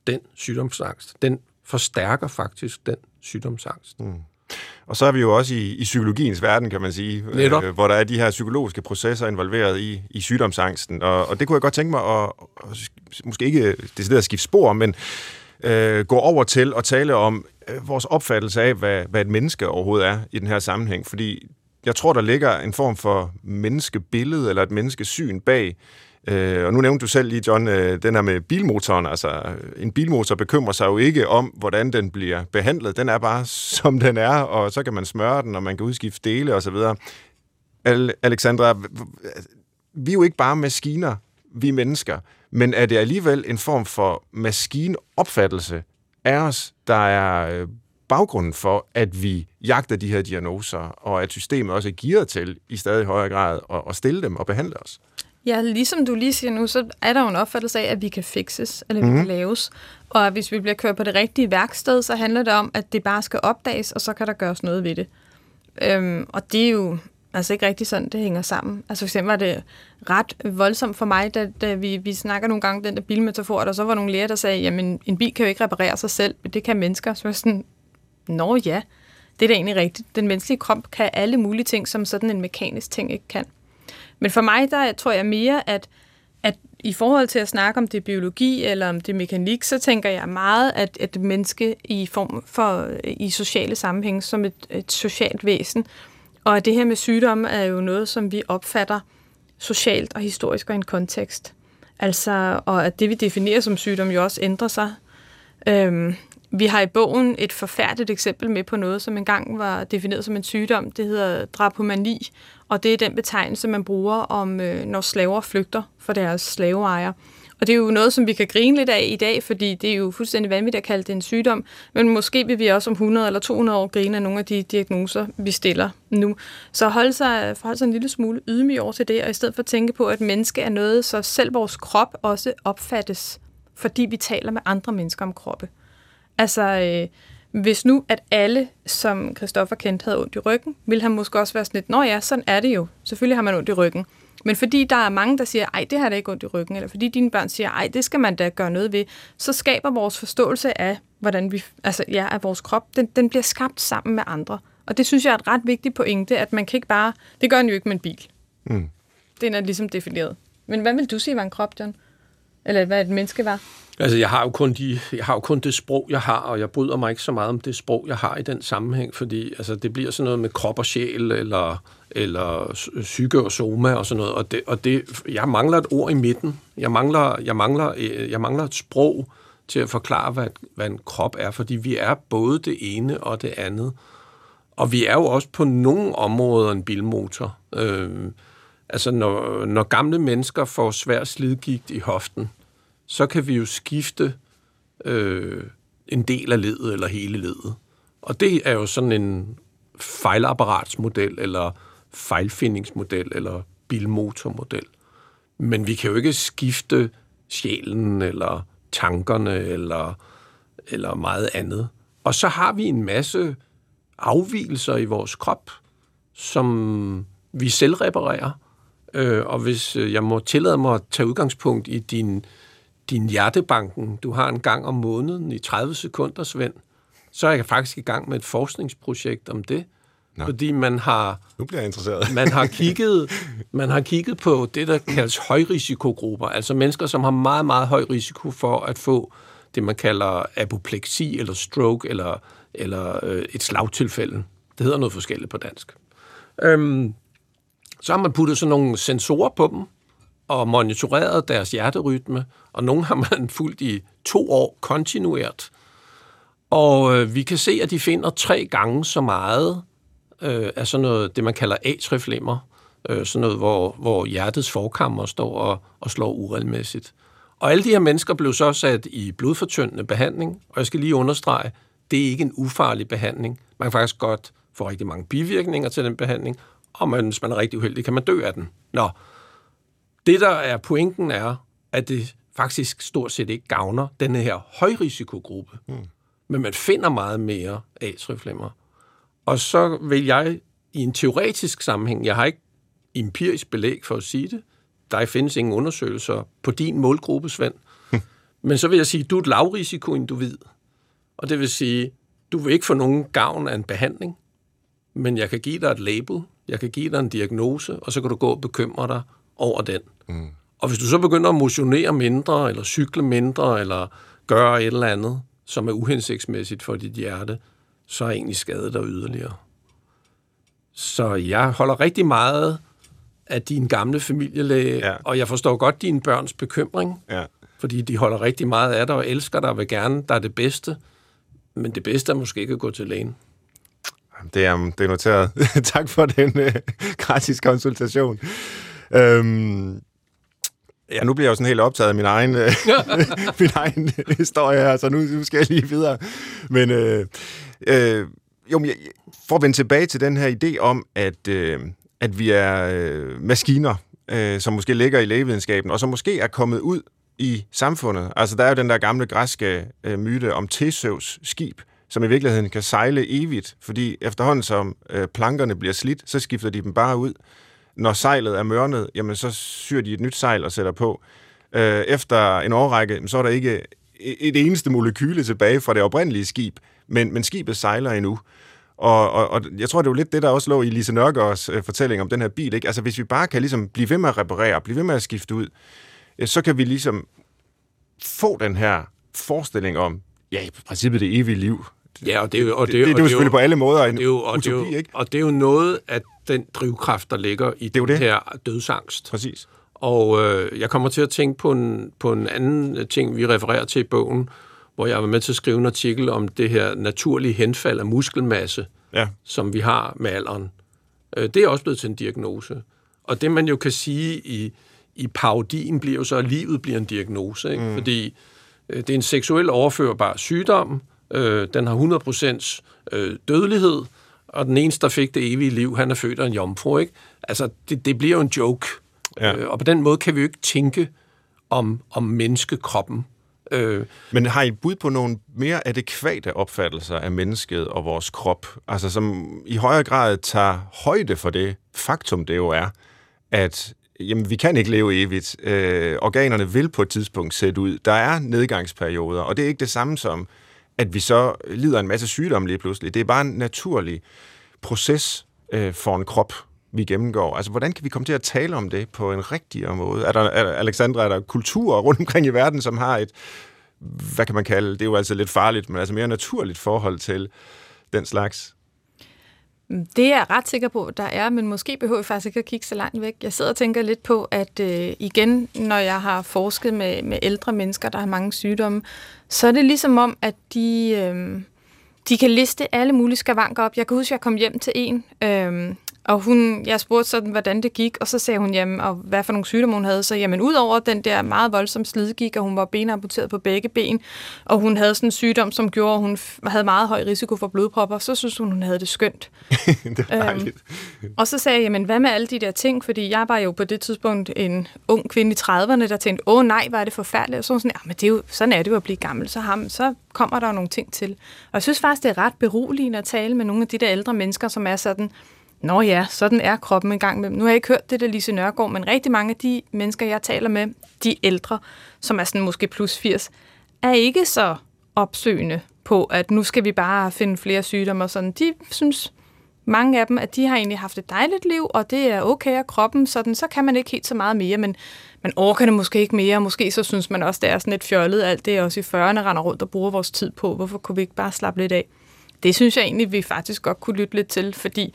S4: den sygdomsangst. Den forstærker faktisk den sygdomsangst. Mm.
S2: Og så er vi jo også i, i psykologiens verden, kan man sige, øh, hvor der er de her psykologiske processer involveret i, i sygdomsangsten. Og, og det kunne jeg godt tænke mig at, at måske ikke decideret at skifte spor, men øh, gå over til at tale om Øh, vores opfattelse af, hvad, hvad et menneske overhovedet er i den her sammenhæng. Fordi jeg tror, der ligger en form for menneskebillede eller et menneskesyn bag Øh, og nu nævnte du selv lige, John, øh, den her med bilmotoren. Altså, øh, en bilmotor bekymrer sig jo ikke om, hvordan den bliver behandlet. Den er bare, som den er, og så kan man smøre den, og man kan udskifte dele osv. Al- Alexandra, altså, vi er jo ikke bare maskiner, vi mennesker, men er det alligevel en form for maskinopfattelse af os, der er øh, baggrunden for, at vi jagter de her diagnoser, og at systemet også er gearet til i stadig højere grad at, at stille dem og behandle os?
S1: Ja, ligesom du lige siger nu, så er der jo en opfattelse af, at vi kan fixes, eller mm. vi kan mhm. laves. Og hvis vi bliver kørt på det rigtige værksted, så handler det om, at det bare skal opdages, og så kan der gøres noget ved det. Øhm, og det er jo altså ikke rigtig sådan, det hænger sammen. Altså for eksempel var det ret voldsomt for mig, da, da vi, vi snakker nogle gange den der bilmetafor, og der så var nogle læger, der sagde, jamen en bil kan jo ikke reparere sig selv, men det kan mennesker. Så var sådan, nå ja, det er da egentlig rigtigt. Den menneskelige krop kan alle mulige ting, som sådan en mekanisk ting ikke kan. Men for mig, der tror jeg mere, at, at i forhold til at snakke om det biologi eller om det mekanik, så tænker jeg meget, at et menneske i form for i sociale sammenhænge som et, et socialt væsen. Og det her med sygdomme er jo noget, som vi opfatter socialt og historisk og i en kontekst. Altså, og at det, vi definerer som sygdom, jo også ændrer sig. Øhm, vi har i bogen et forfærdeligt eksempel med på noget, som engang var defineret som en sygdom. Det hedder drapomani, og det er den betegnelse, man bruger om, øh, når slaver flygter for deres slaveejere. Og det er jo noget, som vi kan grine lidt af i dag, fordi det er jo fuldstændig vanvittigt at kalde det en sygdom. Men måske vil vi også om 100 eller 200 år grine af nogle af de diagnoser, vi stiller nu. Så hold sig, hold sig en lille smule ydmyg over til det, og i stedet for at tænke på, at menneske er noget, så selv vores krop også opfattes, fordi vi taler med andre mennesker om kroppe. Altså, øh, hvis nu, at alle, som Christoffer kendte, havde ondt i ryggen, ville han måske også være sådan lidt, nå ja, sådan er det jo. Selvfølgelig har man ondt i ryggen. Men fordi der er mange, der siger, ej, det har da ikke ondt i ryggen, eller fordi dine børn siger, ej, det skal man da gøre noget ved, så skaber vores forståelse af, hvordan vi, altså ja, af vores krop, den, den bliver skabt sammen med andre. Og det synes jeg er et ret vigtigt pointe, at man kan ikke bare, det gør den jo ikke med en bil. Mm. Den er ligesom defineret. Men hvad vil du sige var en krop, John? Eller hvad et menneske var?
S4: Altså, jeg har, jo kun de, jeg har jo kun det sprog, jeg har, og jeg bryder mig ikke så meget om det sprog, jeg har i den sammenhæng, fordi altså, det bliver sådan noget med krop og sjæl, eller, eller psyke og soma og sådan noget, og, det, og det, jeg mangler et ord i midten. Jeg mangler, jeg mangler, øh, jeg mangler et sprog til at forklare, hvad, hvad en krop er, fordi vi er både det ene og det andet. Og vi er jo også på nogle områder en bilmotor. Øh, altså, når, når gamle mennesker får svær slidgigt i hoften, så kan vi jo skifte øh, en del af ledet eller hele ledet. Og det er jo sådan en fejlapparatsmodel, eller fejlfindingsmodel, eller bilmotormodel. Men vi kan jo ikke skifte sjælen, eller tankerne, eller, eller meget andet. Og så har vi en masse afvielser i vores krop. som vi selv reparerer. Øh, og hvis øh, jeg må tillade mig at tage udgangspunkt i din, din hjertebanken, du har en gang om måneden i 30 sekunder, Svend, så er jeg faktisk i gang med et forskningsprojekt om det. Nå. Fordi man har,
S2: nu bliver jeg interesseret.
S4: man, har kigget, man har kigget på det, der kaldes højrisikogrupper, altså mennesker, som har meget, meget høj risiko for at få det, man kalder apopleksi, eller stroke, eller, eller øh, et slagtilfælde. Det hedder noget forskelligt på dansk. Øhm, så har man puttet sådan nogle sensorer på dem, og monitoreret deres hjerterytme, og nogle har man fulgt i to år kontinuert. Og øh, vi kan se, at de finder tre gange så meget øh, af sådan noget, det man kalder atrieflimmer, øh, sådan noget, hvor, hvor hjertets forkammer står og, og slår uregelmæssigt. Og alle de her mennesker blev så sat i blodfortyndende behandling, og jeg skal lige understrege, det er ikke en ufarlig behandling. Man kan faktisk godt få rigtig mange bivirkninger til den behandling, og man, hvis man er rigtig uheldig, kan man dø af den. Nå, det der er pointen er, at det faktisk stort set ikke gavner denne her højrisikogruppe. Mm. Men man finder meget mere atrieflimmer. Og så vil jeg i en teoretisk sammenhæng, jeg har ikke empirisk belæg for at sige det, der findes ingen undersøgelser på din målgruppe, Svend, hm. men så vil jeg sige, du er et lavrisikoindivid. Og det vil sige, du vil ikke få nogen gavn af en behandling, men jeg kan give dig et label, jeg kan give dig en diagnose, og så kan du gå og bekymre dig over den. Mm. Og hvis du så begynder at motionere mindre, eller cykle mindre, eller gøre et eller andet, som er uhensigtsmæssigt for dit hjerte, så er egentlig skadet dig yderligere. Så jeg holder rigtig meget af din gamle familielæge, ja. og jeg forstår godt dine børns bekymring, ja. fordi de holder rigtig meget af dig og elsker dig og vil gerne, der er det bedste, men det bedste er måske ikke at gå til lægen.
S2: Det er, det er noteret. tak for den uh, gratis konsultation. Øhm, ja, nu bliver jeg jo sådan helt optaget af min egen, uh, min egen historie her, så nu, nu skal jeg lige videre. Men uh, uh, jo, jeg, for at vende tilbage til den her idé om, at, uh, at vi er uh, maskiner, uh, som måske ligger i lægevidenskaben, og som måske er kommet ud i samfundet. Altså, der er jo den der gamle græske uh, myte om Theseus skib, som i virkeligheden kan sejle evigt, fordi efterhånden som øh, plankerne bliver slidt, så skifter de dem bare ud. Når sejlet er mørnet, jamen så syr de et nyt sejl og sætter på. Øh, efter en årrække, så er der ikke øh, et eneste molekyle tilbage fra det oprindelige skib, men, men skibet sejler endnu. Og, og, og jeg tror, det er lidt det, der også lå i Lise Nørgaards øh, fortælling om den her bil. Ikke? Altså, hvis vi bare kan ligesom blive ved med at reparere, blive ved med at skifte ud, øh, så kan vi ligesom få den her forestilling om, ja, i princippet det evige liv,
S4: Ja, og det er jo, og
S2: det, det, det, det er jo selvfølgelig på alle måder en
S4: det er jo, og utopi, det er jo, ikke? Og det er jo noget af den drivkraft, der ligger i det, det. her dødsangst.
S2: Præcis.
S4: Og øh, jeg kommer til at tænke på en, på en anden ting, vi refererer til i bogen, hvor jeg var med til at skrive en artikel om det her naturlige henfald af muskelmasse, ja. som vi har med alderen. Øh, det er også blevet til en diagnose. Og det, man jo kan sige i, i parodien, bliver jo så, at livet bliver en diagnose. Ikke? Mm. Fordi øh, det er en seksuel overførbar sygdom, Øh, den har 100% øh, dødelighed, og den eneste, der fik det evige liv, han er født af en jomfru. Ikke? Altså, det, det bliver jo en joke. Ja. Øh, og på den måde kan vi jo ikke tænke om, om menneskekroppen.
S2: Øh, Men har I bud på nogle mere adekvate opfattelser af mennesket og vores krop? Altså, som i højere grad tager højde for det faktum, det jo er, at jamen, vi kan ikke leve evigt. Øh, organerne vil på et tidspunkt sætte ud. Der er nedgangsperioder, og det er ikke det samme som at vi så lider en masse sygdomme lige pludselig. Det er bare en naturlig proces øh, for en krop, vi gennemgår. Altså, hvordan kan vi komme til at tale om det på en rigtigere måde? Er der, er, Alexandra, er der kulturer rundt omkring i verden, som har et, hvad kan man kalde, det er jo altså lidt farligt, men altså mere naturligt forhold til den slags?
S1: Mm, det er jeg ret sikker på, der er, men måske behøver jeg faktisk ikke at kigge så langt væk. Jeg sidder og tænker lidt på, at øh, igen, når jeg har forsket med, med ældre mennesker, der har mange sygdomme, så er det ligesom om, at de, øh, de kan liste alle mulige skavanker op. Jeg kan huske, at jeg kom hjem til en, øh, og hun, jeg spurgte sådan, hvordan det gik, og så sagde hun, jamen, og hvad for nogle sygdomme hun havde. Så jamen, udover den der meget voldsomme slidgik, og hun var benamputeret på begge ben, og hun havde sådan en sygdom, som gjorde, at hun havde meget høj risiko for blodpropper, så synes hun, hun havde det skønt.
S2: det var øhm,
S1: og så sagde jeg, jamen, hvad med alle de der ting? Fordi jeg var jo på det tidspunkt en ung kvinde i 30'erne, der tænkte, åh nej, var det forfærdeligt. Og så sådan, ja, men det er jo, sådan er det jo at blive gammel. Så, har, så kommer der jo nogle ting til. Og jeg synes faktisk, det er ret beroligende at tale med nogle af de der ældre mennesker, som er sådan, Nå ja, sådan er kroppen en gang med. Nu har jeg ikke hørt det der Lise Nørgaard, men rigtig mange af de mennesker, jeg taler med, de ældre, som er sådan måske plus 80, er ikke så opsøgende på, at nu skal vi bare finde flere sygdomme og sådan. De synes, mange af dem, at de har egentlig haft et dejligt liv, og det er okay af kroppen, sådan, så kan man ikke helt så meget mere, men man orker det måske ikke mere. og Måske så synes man også, det er sådan lidt fjollet, alt det også i 40'erne render rundt og bruger vores tid på. Hvorfor kunne vi ikke bare slappe lidt af? Det synes jeg egentlig, vi faktisk godt kunne lytte lidt til, fordi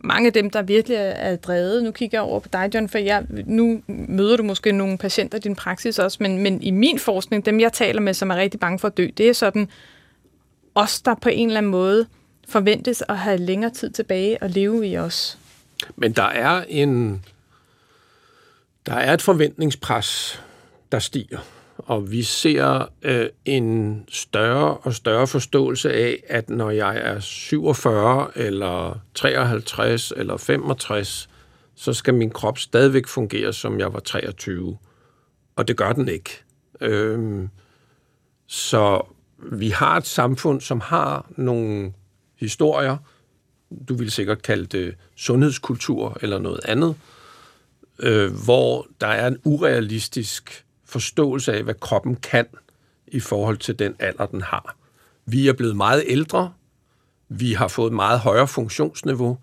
S1: mange af dem, der virkelig er drevet, nu kigger jeg over på dig, John, for jeg, nu møder du måske nogle patienter i din praksis også, men, men i min forskning, dem jeg taler med, som er rigtig bange for at dø, det er sådan os, der på en eller anden måde forventes at have længere tid tilbage og leve i os.
S4: Men der er en der er et forventningspres, der stiger, og vi ser øh, en større og større forståelse af, at når jeg er 47 eller 53 eller 65, så skal min krop stadigvæk fungere, som jeg var 23. Og det gør den ikke. Øhm, så vi har et samfund, som har nogle historier, du vil sikkert kalde det sundhedskultur eller noget andet, øh, hvor der er en urealistisk forståelse af, hvad kroppen kan i forhold til den alder, den har. Vi er blevet meget ældre, vi har fået meget højere funktionsniveau,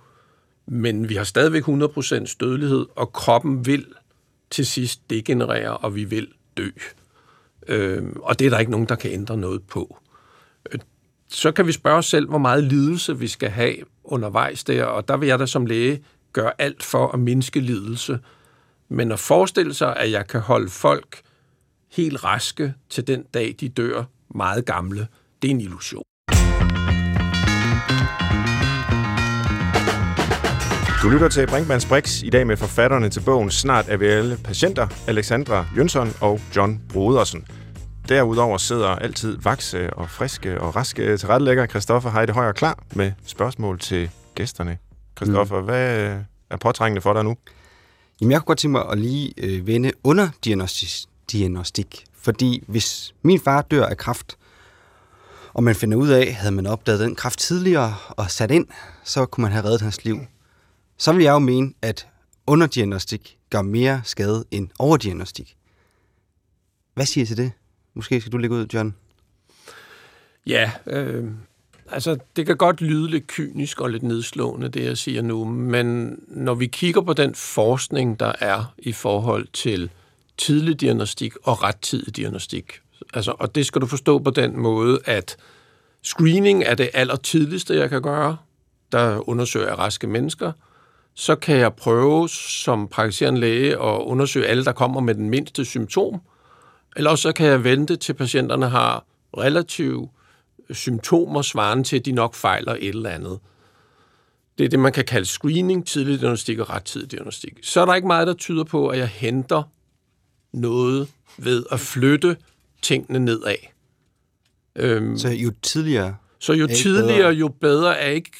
S4: men vi har stadigvæk 100% dødelighed, og kroppen vil til sidst degenerere, og vi vil dø. Øh, og det er der ikke nogen, der kan ændre noget på. Øh, så kan vi spørge os selv, hvor meget lidelse vi skal have undervejs der, og der vil jeg da som læge gøre alt for at mindske lidelse. Men at forestille sig, at jeg kan holde folk helt raske til den dag, de dør meget gamle, det er en illusion.
S2: Du lytter til Brinkmanns Brix i dag med forfatterne til bogen Snart er vi alle patienter, Alexandra Jønsson og John Brodersen. Derudover sidder altid vakse og friske og raske tilrettelægger Christoffer Heide Højer klar med spørgsmål til gæsterne. Christoffer, mm. hvad er påtrængende for dig nu?
S3: Jamen, jeg kunne godt tænke mig at lige øh, vende diagnostik. Fordi hvis min far dør af kræft, og man finder ud af, havde man opdaget den kræft tidligere og sat ind, så kunne man have reddet hans liv. Så vil jeg jo mene, at underdiagnostik gør mere skade end overdiagnostik. Hvad siger I til det? Måske skal du lægge ud, John.
S4: Ja, øh, altså det kan godt lyde lidt kynisk og lidt nedslående, det jeg siger nu, men når vi kigger på den forskning, der er i forhold til tidlig diagnostik og rettidig diagnostik, altså, og det skal du forstå på den måde, at screening er det allertidligste, jeg kan gøre, der undersøger jeg raske mennesker, så kan jeg prøve som praktiserende læge at undersøge alle, der kommer med den mindste symptom, eller så kan jeg vente til patienterne har relativt symptomer svarende til, at de nok fejler et eller andet. Det er det, man kan kalde screening, tidlig diagnostik og rettidig diagnostik. Så er der ikke meget, der tyder på, at jeg henter noget ved at flytte tingene nedad.
S3: Øhm, så jo tidligere
S4: Så jo tidligere, bedre. jo bedre er ikke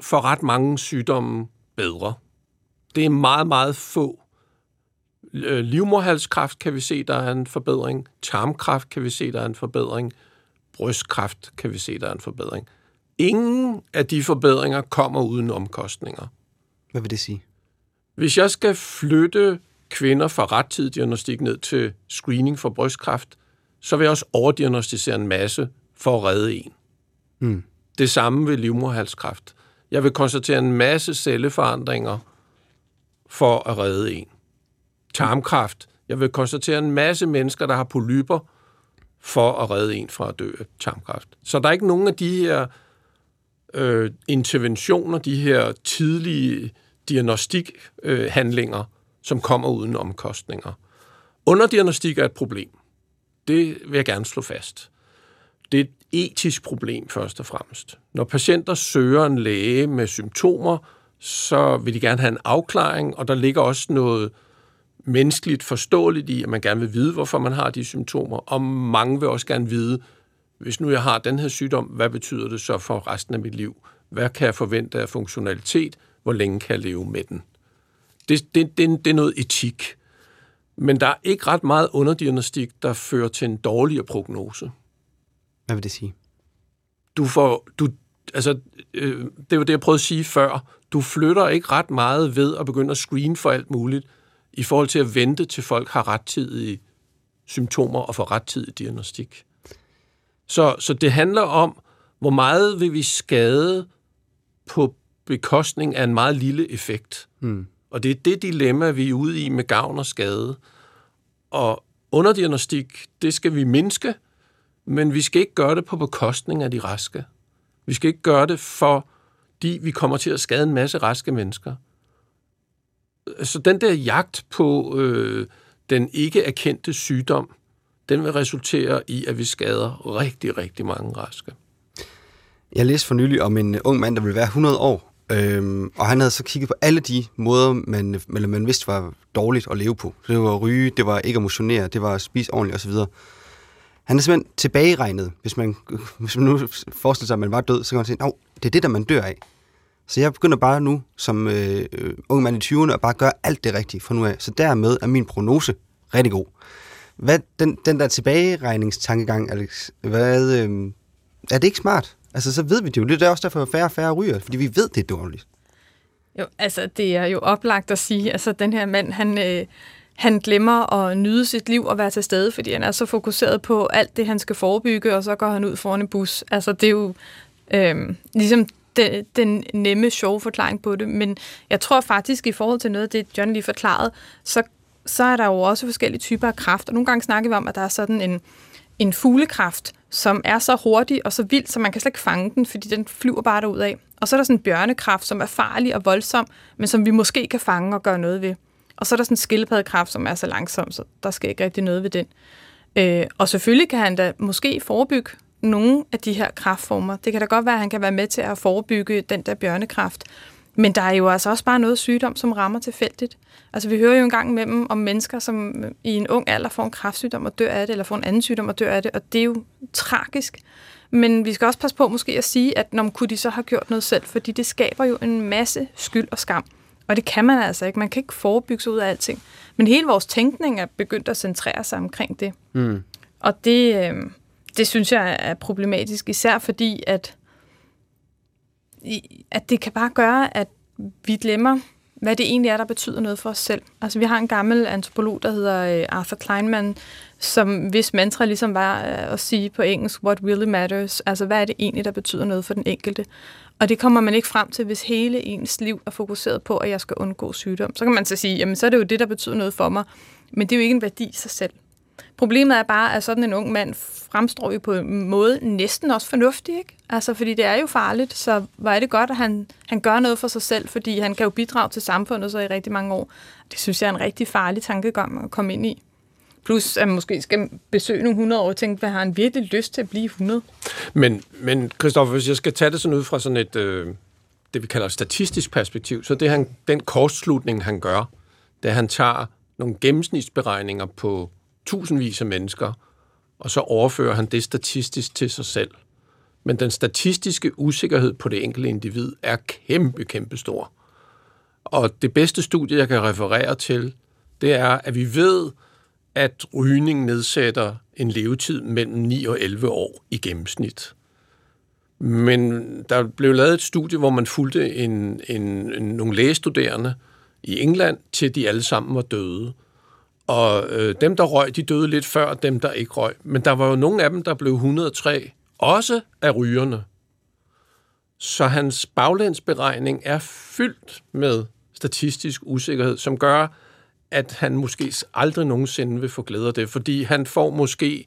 S4: for ret mange sygdomme bedre. Det er meget, meget få. Øh, livmorhalskræft kan vi se, der er en forbedring. Tarmkræft kan vi se, der er en forbedring brystkræft kan vi se, der er en forbedring. Ingen af de forbedringer kommer uden omkostninger.
S3: Hvad vil det sige?
S4: Hvis jeg skal flytte kvinder fra rettidig diagnostik ned til screening for brystkræft, så vil jeg også overdiagnostisere en masse for at redde en. Mm. Det samme ved livmorhalskræft. Jeg vil konstatere en masse celleforandringer for at redde en. Tarmkræft. Jeg vil konstatere en masse mennesker, der har polyper, for at redde en fra at dø af tarmkræft. Så der er ikke nogen af de her øh, interventioner, de her tidlige diagnostikhandlinger, øh, som kommer uden omkostninger. Underdiagnostik er et problem. Det vil jeg gerne slå fast. Det er et etisk problem først og fremmest. Når patienter søger en læge med symptomer, så vil de gerne have en afklaring, og der ligger også noget menneskeligt forståeligt i, at man gerne vil vide, hvorfor man har de symptomer, og mange vil også gerne vide, hvis nu jeg har den her sygdom, hvad betyder det så for resten af mit liv? Hvad kan jeg forvente af funktionalitet? Hvor længe kan jeg leve med den? Det, det, det, det er noget etik. Men der er ikke ret meget underdiagnostik, der fører til en dårligere prognose.
S3: Hvad vil det sige?
S4: Du får, du, altså, øh, det var det, jeg prøvede at sige før. du flytter ikke ret meget ved at begynde at screen for alt muligt, i forhold til at vente til folk har rettidige symptomer og få rettidig diagnostik. Så, så det handler om, hvor meget vil vi skade på bekostning af en meget lille effekt. Mm. Og det er det dilemma, vi er ude i med gavn og skade. Og underdiagnostik, det skal vi mindske, men vi skal ikke gøre det på bekostning af de raske. Vi skal ikke gøre det, fordi vi kommer til at skade en masse raske mennesker. Så den der jagt på øh, den ikke erkendte sygdom, den vil resultere i, at vi skader rigtig, rigtig mange raske.
S3: Jeg læste for nylig om en ung mand, der vil være 100 år, Øhm, og han havde så kigget på alle de måder, man, eller man vidste var dårligt at leve på. Så det var at ryge, det var ikke at motionere, det var at spise ordentligt osv. Han er simpelthen tilbageregnet. Hvis man, hvis man nu forestiller sig, at man var død, så kan man sige, at det er det, der man dør af. Så jeg begynder bare nu, som øh, ung mand i 20'erne, at bare gøre alt det rigtige fra nu af. Så dermed er min prognose rigtig god. Hvad, den, den der tilbageregningstankegang, Alex, hvad, øh, er det ikke smart? Altså, så ved vi det jo. Det er også derfor, at færre og færre ryger, fordi vi ved, det er dårligt.
S1: Jo, altså, det er jo oplagt at sige, altså, den her mand, han, øh, han glemmer at nyde sit liv og være til stede, fordi han er så fokuseret på alt det, han skal forebygge, og så går han ud foran en bus. Altså, det er jo øh, ligesom den, den nemme, sjove forklaring på det. Men jeg tror faktisk, i forhold til noget af det, John lige forklarede, så, så er der jo også forskellige typer af kraft. Og nogle gange snakker vi om, at der er sådan en, en fuglekraft, som er så hurtig og så vild, så man kan slet ikke fange den, fordi den flyver bare derud af. Og så er der sådan en bjørnekraft, som er farlig og voldsom, men som vi måske kan fange og gøre noget ved. Og så er der sådan en skildpaddekraft, som er så langsom, så der skal ikke rigtig noget ved den. Øh, og selvfølgelig kan han da måske forebygge nogle af de her kraftformer. Det kan da godt være, at han kan være med til at forebygge den der bjørnekraft. Men der er jo altså også bare noget sygdom, som rammer tilfældigt. Altså vi hører jo engang med dem om mennesker, som i en ung alder får en kræftsygdom og dør af det, eller får en anden sygdom og dør af det, og det er jo tragisk. Men vi skal også passe på måske at sige, at når kunne de så have gjort noget selv, fordi det skaber jo en masse skyld og skam. Og det kan man altså ikke. Man kan ikke forebygge sig ud af alting. Men hele vores tænkning er begyndt at centrere sig omkring det. Mm. Og det, øh, det synes jeg er problematisk, især fordi, at, at det kan bare gøre, at vi glemmer, hvad det egentlig er, der betyder noget for os selv. Altså, vi har en gammel antropolog, der hedder øh, Arthur Kleinman, som hvis mantra ligesom var øh, at sige på engelsk, what really matters, altså hvad er det egentlig, der betyder noget for den enkelte. Og det kommer man ikke frem til, hvis hele ens liv er fokuseret på, at jeg skal undgå sygdom. Så kan man så sige, jamen så er det jo det, der betyder noget for mig. Men det er jo ikke en værdi i sig selv. Problemet er bare, at sådan en ung mand fremstår jo på en måde næsten også fornuftig, ikke? Altså, fordi det er jo farligt, så hvor er det godt, at han, han gør noget for sig selv, fordi han kan jo bidrage til samfundet så i rigtig mange år. Det synes jeg er en rigtig farlig tankegang at komme ind i. Plus, at man måske skal besøge nogle 100 år og tænke, hvad har han virkelig lyst til at blive 100?
S4: Men, men Christoffer, hvis jeg skal tage det sådan ud fra sådan et, øh, det vi kalder statistisk perspektiv, så det han, den kortslutning, han gør, det han tager nogle gennemsnitsberegninger på tusindvis af mennesker, og så overfører han det statistisk til sig selv. Men den statistiske usikkerhed på det enkelte individ er kæmpe, kæmpe stor. Og det bedste studie, jeg kan referere til, det er, at vi ved, at rygning nedsætter en levetid mellem 9 og 11 år i gennemsnit. Men der blev lavet et studie, hvor man fulgte en, en, en, nogle lægestuderende i England, til de alle sammen var døde. Og øh, dem, der røg, de døde lidt før dem, der ikke røg. Men der var jo nogle af dem, der blev 103, også af rygerne. Så hans baglandsberegning er fyldt med statistisk usikkerhed, som gør, at han måske aldrig nogensinde vil få glæde af det, fordi han får måske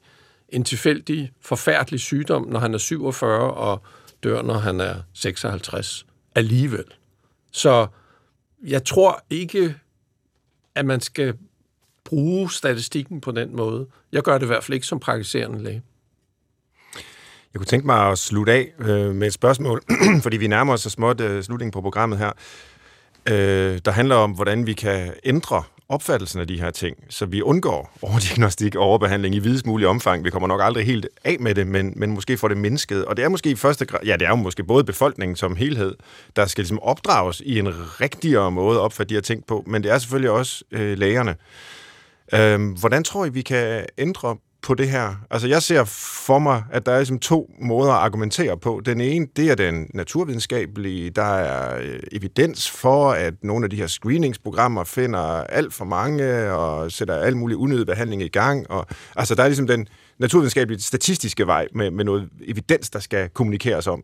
S4: en tilfældig, forfærdelig sygdom, når han er 47, og dør, når han er 56 alligevel. Så jeg tror ikke, at man skal bruge statistikken på den måde. Jeg gør det i hvert fald ikke som praktiserende læge.
S2: Jeg kunne tænke mig at slutte af øh, med et spørgsmål, fordi vi nærmer os så småt øh, slutningen på programmet her, øh, der handler om, hvordan vi kan ændre opfattelsen af de her ting, så vi undgår overdiagnostik og overbehandling i videst mulig omfang. Vi kommer nok aldrig helt af med det, men, men måske får det mindsket. Og det er måske i første grad, ja, det er jo måske både befolkningen som helhed, der skal ligesom opdrages i en rigtigere måde at opfatte de her ting på, men det er selvfølgelig også øh, lægerne. Øhm, hvordan tror I, vi kan ændre på det her? Altså, jeg ser for mig, at der er ligesom to måder at argumentere på. Den ene, det er den naturvidenskabelige. Der er øh, evidens for, at nogle af de her screeningsprogrammer finder alt for mange og sætter alt mulig unødig behandling i gang. Og, altså, der er ligesom den naturvidenskabelige statistiske vej med, med noget evidens, der skal kommunikeres om.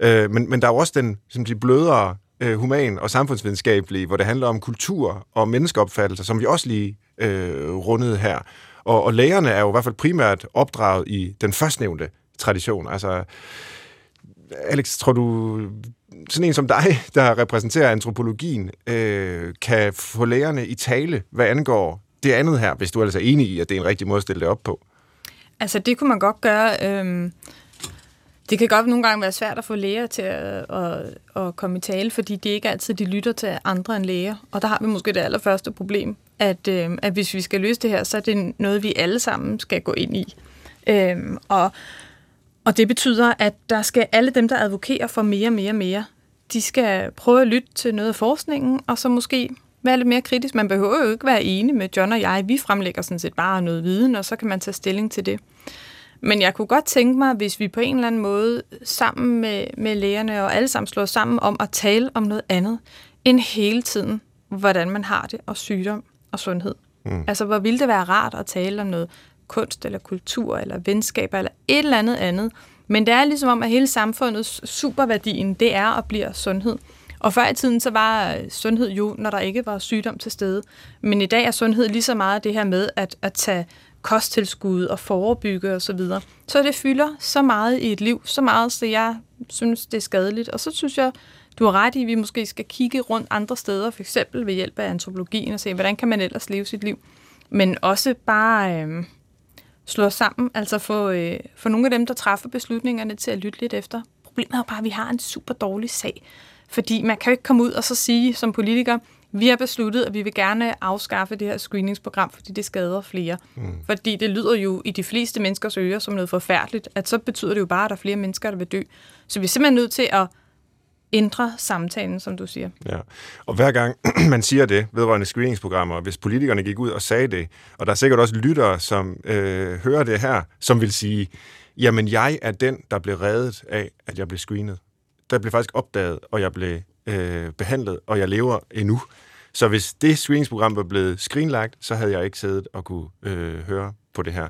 S2: Øh, men, men der er jo også den som de blødere øh, human- og samfundsvidenskabelige, hvor det handler om kultur og menneskeopfattelser, som vi også lige øh, rundede her. Og, og lægerne er jo i hvert fald primært opdraget i den førstnævnte tradition. Altså, Alex, tror du, sådan en som dig, der repræsenterer antropologien, øh, kan få lægerne i tale, hvad angår det andet her, hvis du altså er enig i, at det er en rigtig måde at stille det op på?
S1: Altså, det kunne man godt gøre. Øh det kan godt nogle gange være svært at få læger til at, at, at komme i tale, fordi det ikke altid de lytter til andre end læger. Og der har vi måske det allerførste problem, at, øh, at hvis vi skal løse det her, så er det noget, vi alle sammen skal gå ind i. Øh, og, og det betyder, at der skal alle dem, der advokerer for mere, mere, mere, de skal prøve at lytte til noget af forskningen, og så måske være lidt mere kritisk. Man behøver jo ikke være enig med John og jeg. Vi fremlægger sådan set bare noget viden, og så kan man tage stilling til det. Men jeg kunne godt tænke mig, hvis vi på en eller anden måde sammen med, med lægerne og alle sammen slår sammen om at tale om noget andet end hele tiden, hvordan man har det, og sygdom og sundhed. Mm. Altså, hvor ville det være rart at tale om noget kunst eller kultur eller venskaber eller et eller andet andet. Men det er ligesom om, at hele samfundets superværdien, det er og bliver sundhed. Og før i tiden, så var sundhed jo, når der ikke var sygdom til stede. Men i dag er sundhed lige så meget det her med at, at tage kosttilskud og forebygge osv. Så, videre. så det fylder så meget i et liv, så meget, så jeg synes, det er skadeligt. Og så synes jeg, du har ret i, at vi måske skal kigge rundt andre steder, for eksempel ved hjælp af antropologien, og se, hvordan kan man ellers leve sit liv. Men også bare øh, slå sammen, altså få, øh, få nogle af dem, der træffer beslutningerne til at lytte lidt efter. Problemet er bare, at vi har en super dårlig sag. Fordi man kan jo ikke komme ud og så sige som politiker, vi har besluttet, at vi vil gerne afskaffe det her screeningsprogram, fordi det skader flere. Mm. Fordi det lyder jo i de fleste menneskers ører som noget forfærdeligt, at så betyder det jo bare, at der er flere mennesker, der vil dø. Så vi er simpelthen nødt til at ændre samtalen, som du siger.
S2: Ja. Og hver gang man siger det vedrørende screeningsprogrammer, hvis politikerne gik ud og sagde det, og der er sikkert også lyttere, som øh, hører det her, som vil sige, jamen jeg er den, der blev reddet af, at jeg blev screenet. Der blev faktisk opdaget, og jeg blev øh, behandlet, og jeg lever endnu. Så hvis det screeningsprogram var blevet screenlagt, så havde jeg ikke siddet og kunne øh, høre på det her.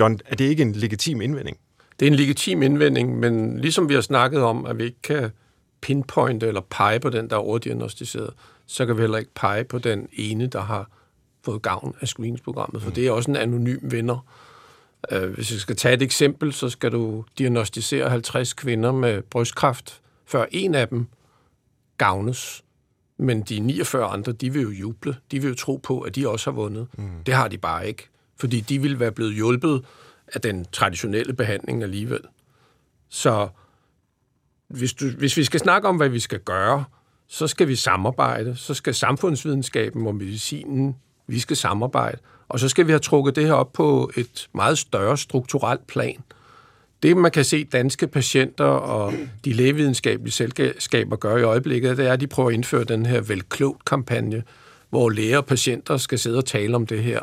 S2: John, er det ikke en legitim indvending?
S4: Det er en legitim indvending, men ligesom vi har snakket om, at vi ikke kan pinpointe eller pege på den, der er overdiagnostiseret, så kan vi heller ikke pege på den ene, der har fået gavn af screeningsprogrammet, for mm. det er også en anonym vinder. Øh, hvis jeg skal tage et eksempel, så skal du diagnostisere 50 kvinder med brystkræft, før en af dem gavnes. Men de 49 andre, de vil jo juble. De vil jo tro på, at de også har vundet. Mm. Det har de bare ikke. Fordi de vil være blevet hjulpet af den traditionelle behandling alligevel. Så hvis, du, hvis vi skal snakke om, hvad vi skal gøre, så skal vi samarbejde. Så skal samfundsvidenskaben og medicinen, vi skal samarbejde. Og så skal vi have trukket det her op på et meget større strukturelt plan – det, man kan se danske patienter og de lægevidenskabelige selskaber gør i øjeblikket, det er, at de prøver at indføre den her velklogt-kampagne, hvor læger og patienter skal sidde og tale om det her.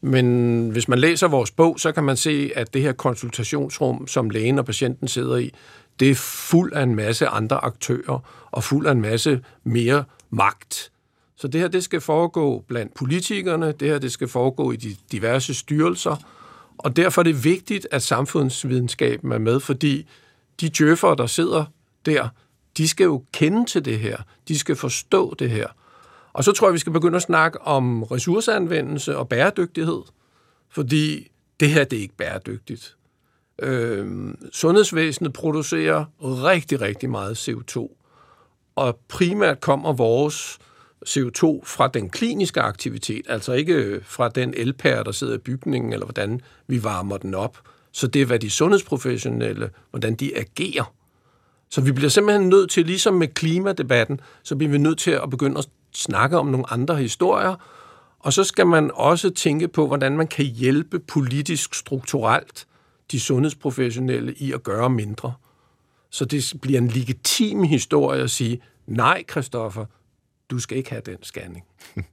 S4: Men hvis man læser vores bog, så kan man se, at det her konsultationsrum, som lægen og patienten sidder i, det er fuld af en masse andre aktører og fuld af en masse mere magt. Så det her, det skal foregå blandt politikerne, det her, det skal foregå i de diverse styrelser, og derfor er det vigtigt, at samfundsvidenskaben er med, fordi de djøffere, der sidder der, de skal jo kende til det her. De skal forstå det her. Og så tror jeg, vi skal begynde at snakke om ressourceanvendelse og bæredygtighed, fordi det her det er ikke bæredygtigt. Øh, sundhedsvæsenet producerer rigtig, rigtig meget CO2, og primært kommer vores CO2 fra den kliniske aktivitet, altså ikke øh, fra den elpære, der sidder i bygningen, eller hvordan vi varmer den op. Så det er, hvad de sundhedsprofessionelle, hvordan de agerer. Så vi bliver simpelthen nødt til, ligesom med klimadebatten, så bliver vi nødt til at begynde at snakke om nogle andre historier, og så skal man også tænke på, hvordan man kan hjælpe politisk strukturelt de sundhedsprofessionelle i at gøre mindre. Så det bliver en legitim historie at sige, nej, Christoffer, du skal ikke have den scanning.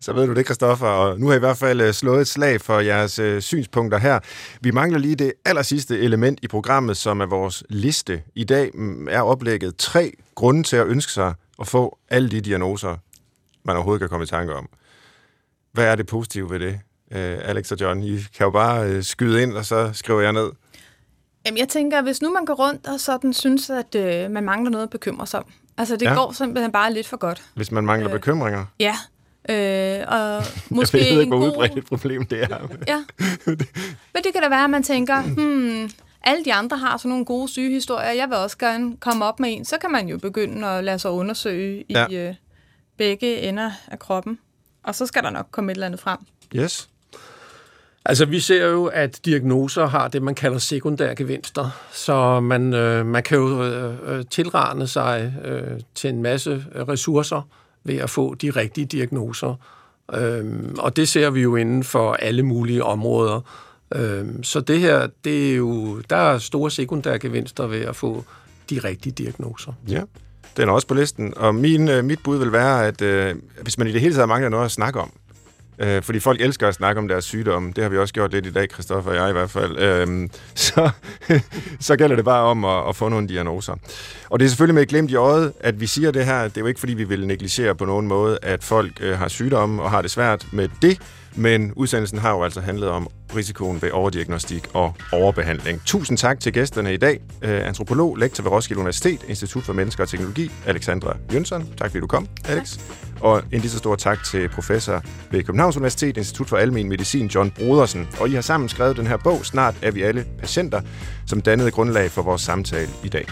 S2: Så ved du det, Kristoffer, og nu har I i hvert fald øh, slået et slag for jeres øh, synspunkter her. Vi mangler lige det aller sidste element i programmet, som er vores liste. I dag mm, er oplægget tre grunde til at ønske sig at få alle de diagnoser, man overhovedet kan komme i tanke om. Hvad er det positive ved det, øh, Alex og John? I kan jo bare øh, skyde ind, og så skriver jeg ned.
S1: Jamen, jeg tænker, hvis nu man går rundt og sådan synes, at øh, man mangler noget at bekymre sig om. Altså, det
S2: Ja.
S1: går simpelthen bare lidt for godt.
S2: Hvis man mangler
S1: Øh,
S2: bekymringer.
S1: Ja. Øh, og måske
S2: jeg ved ikke, hvor
S1: god...
S2: udbredt et problem det er.
S1: Ja. Men det kan da være, at man tænker, hmm, alle de andre har sådan nogle gode sygehistorier. Jeg vil også gerne komme op med en. Så kan man jo begynde at lade sig undersøge i
S2: Ja.
S1: øh, begge ender af kroppen. Og så skal der nok komme et eller andet frem.
S2: Yes.
S4: Altså, vi ser jo, at diagnoser har det, man kalder sekundære gevinster. Så man, øh, man kan jo øh, øh, tilrane sig øh, til en masse ressourcer ved at få de rigtige diagnoser. Øhm, og det ser vi jo inden for alle mulige områder. Øhm, så det her, det er jo, der er store sekundære gevinster ved at få de rigtige diagnoser.
S2: Ja, den er også på listen. Og min, øh, mit bud vil være, at øh, hvis man i det hele taget mangler noget at snakke om, øh, fordi folk elsker at snakke om deres sygdomme, det har vi også gjort lidt i dag, Christoffer og jeg i hvert fald, øh, så, så gælder det bare om at, at få nogle diagnoser. Og det er selvfølgelig med et glimt i øjet, at vi siger det her. Det er jo ikke, fordi vi vil negligere på nogen måde, at folk øh, har sygdomme og har det svært med det, men udsendelsen har jo altså handlet om risikoen ved overdiagnostik og overbehandling. Tusind tak til gæsterne i dag. Øh, antropolog, lektor ved Roskilde Universitet, Institut for Mennesker og Teknologi, Alexandra Jønsson. Tak fordi du kom, Alex. Og en lige så stor tak til professor ved Københavns Universitet, Institut for Almen Medicin, John Brodersen. Og I har sammen skrevet den her bog, Snart er vi alle patienter, som dannede grundlag for vores samtale i dag.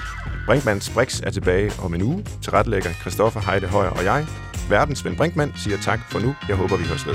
S2: Brinkmanns Brix er tilbage om en uge. Tilrettelægger Christoffer Heide Højer og jeg. Verdens Svend Brinkmann siger tak for nu. Jeg håber, vi høres ved.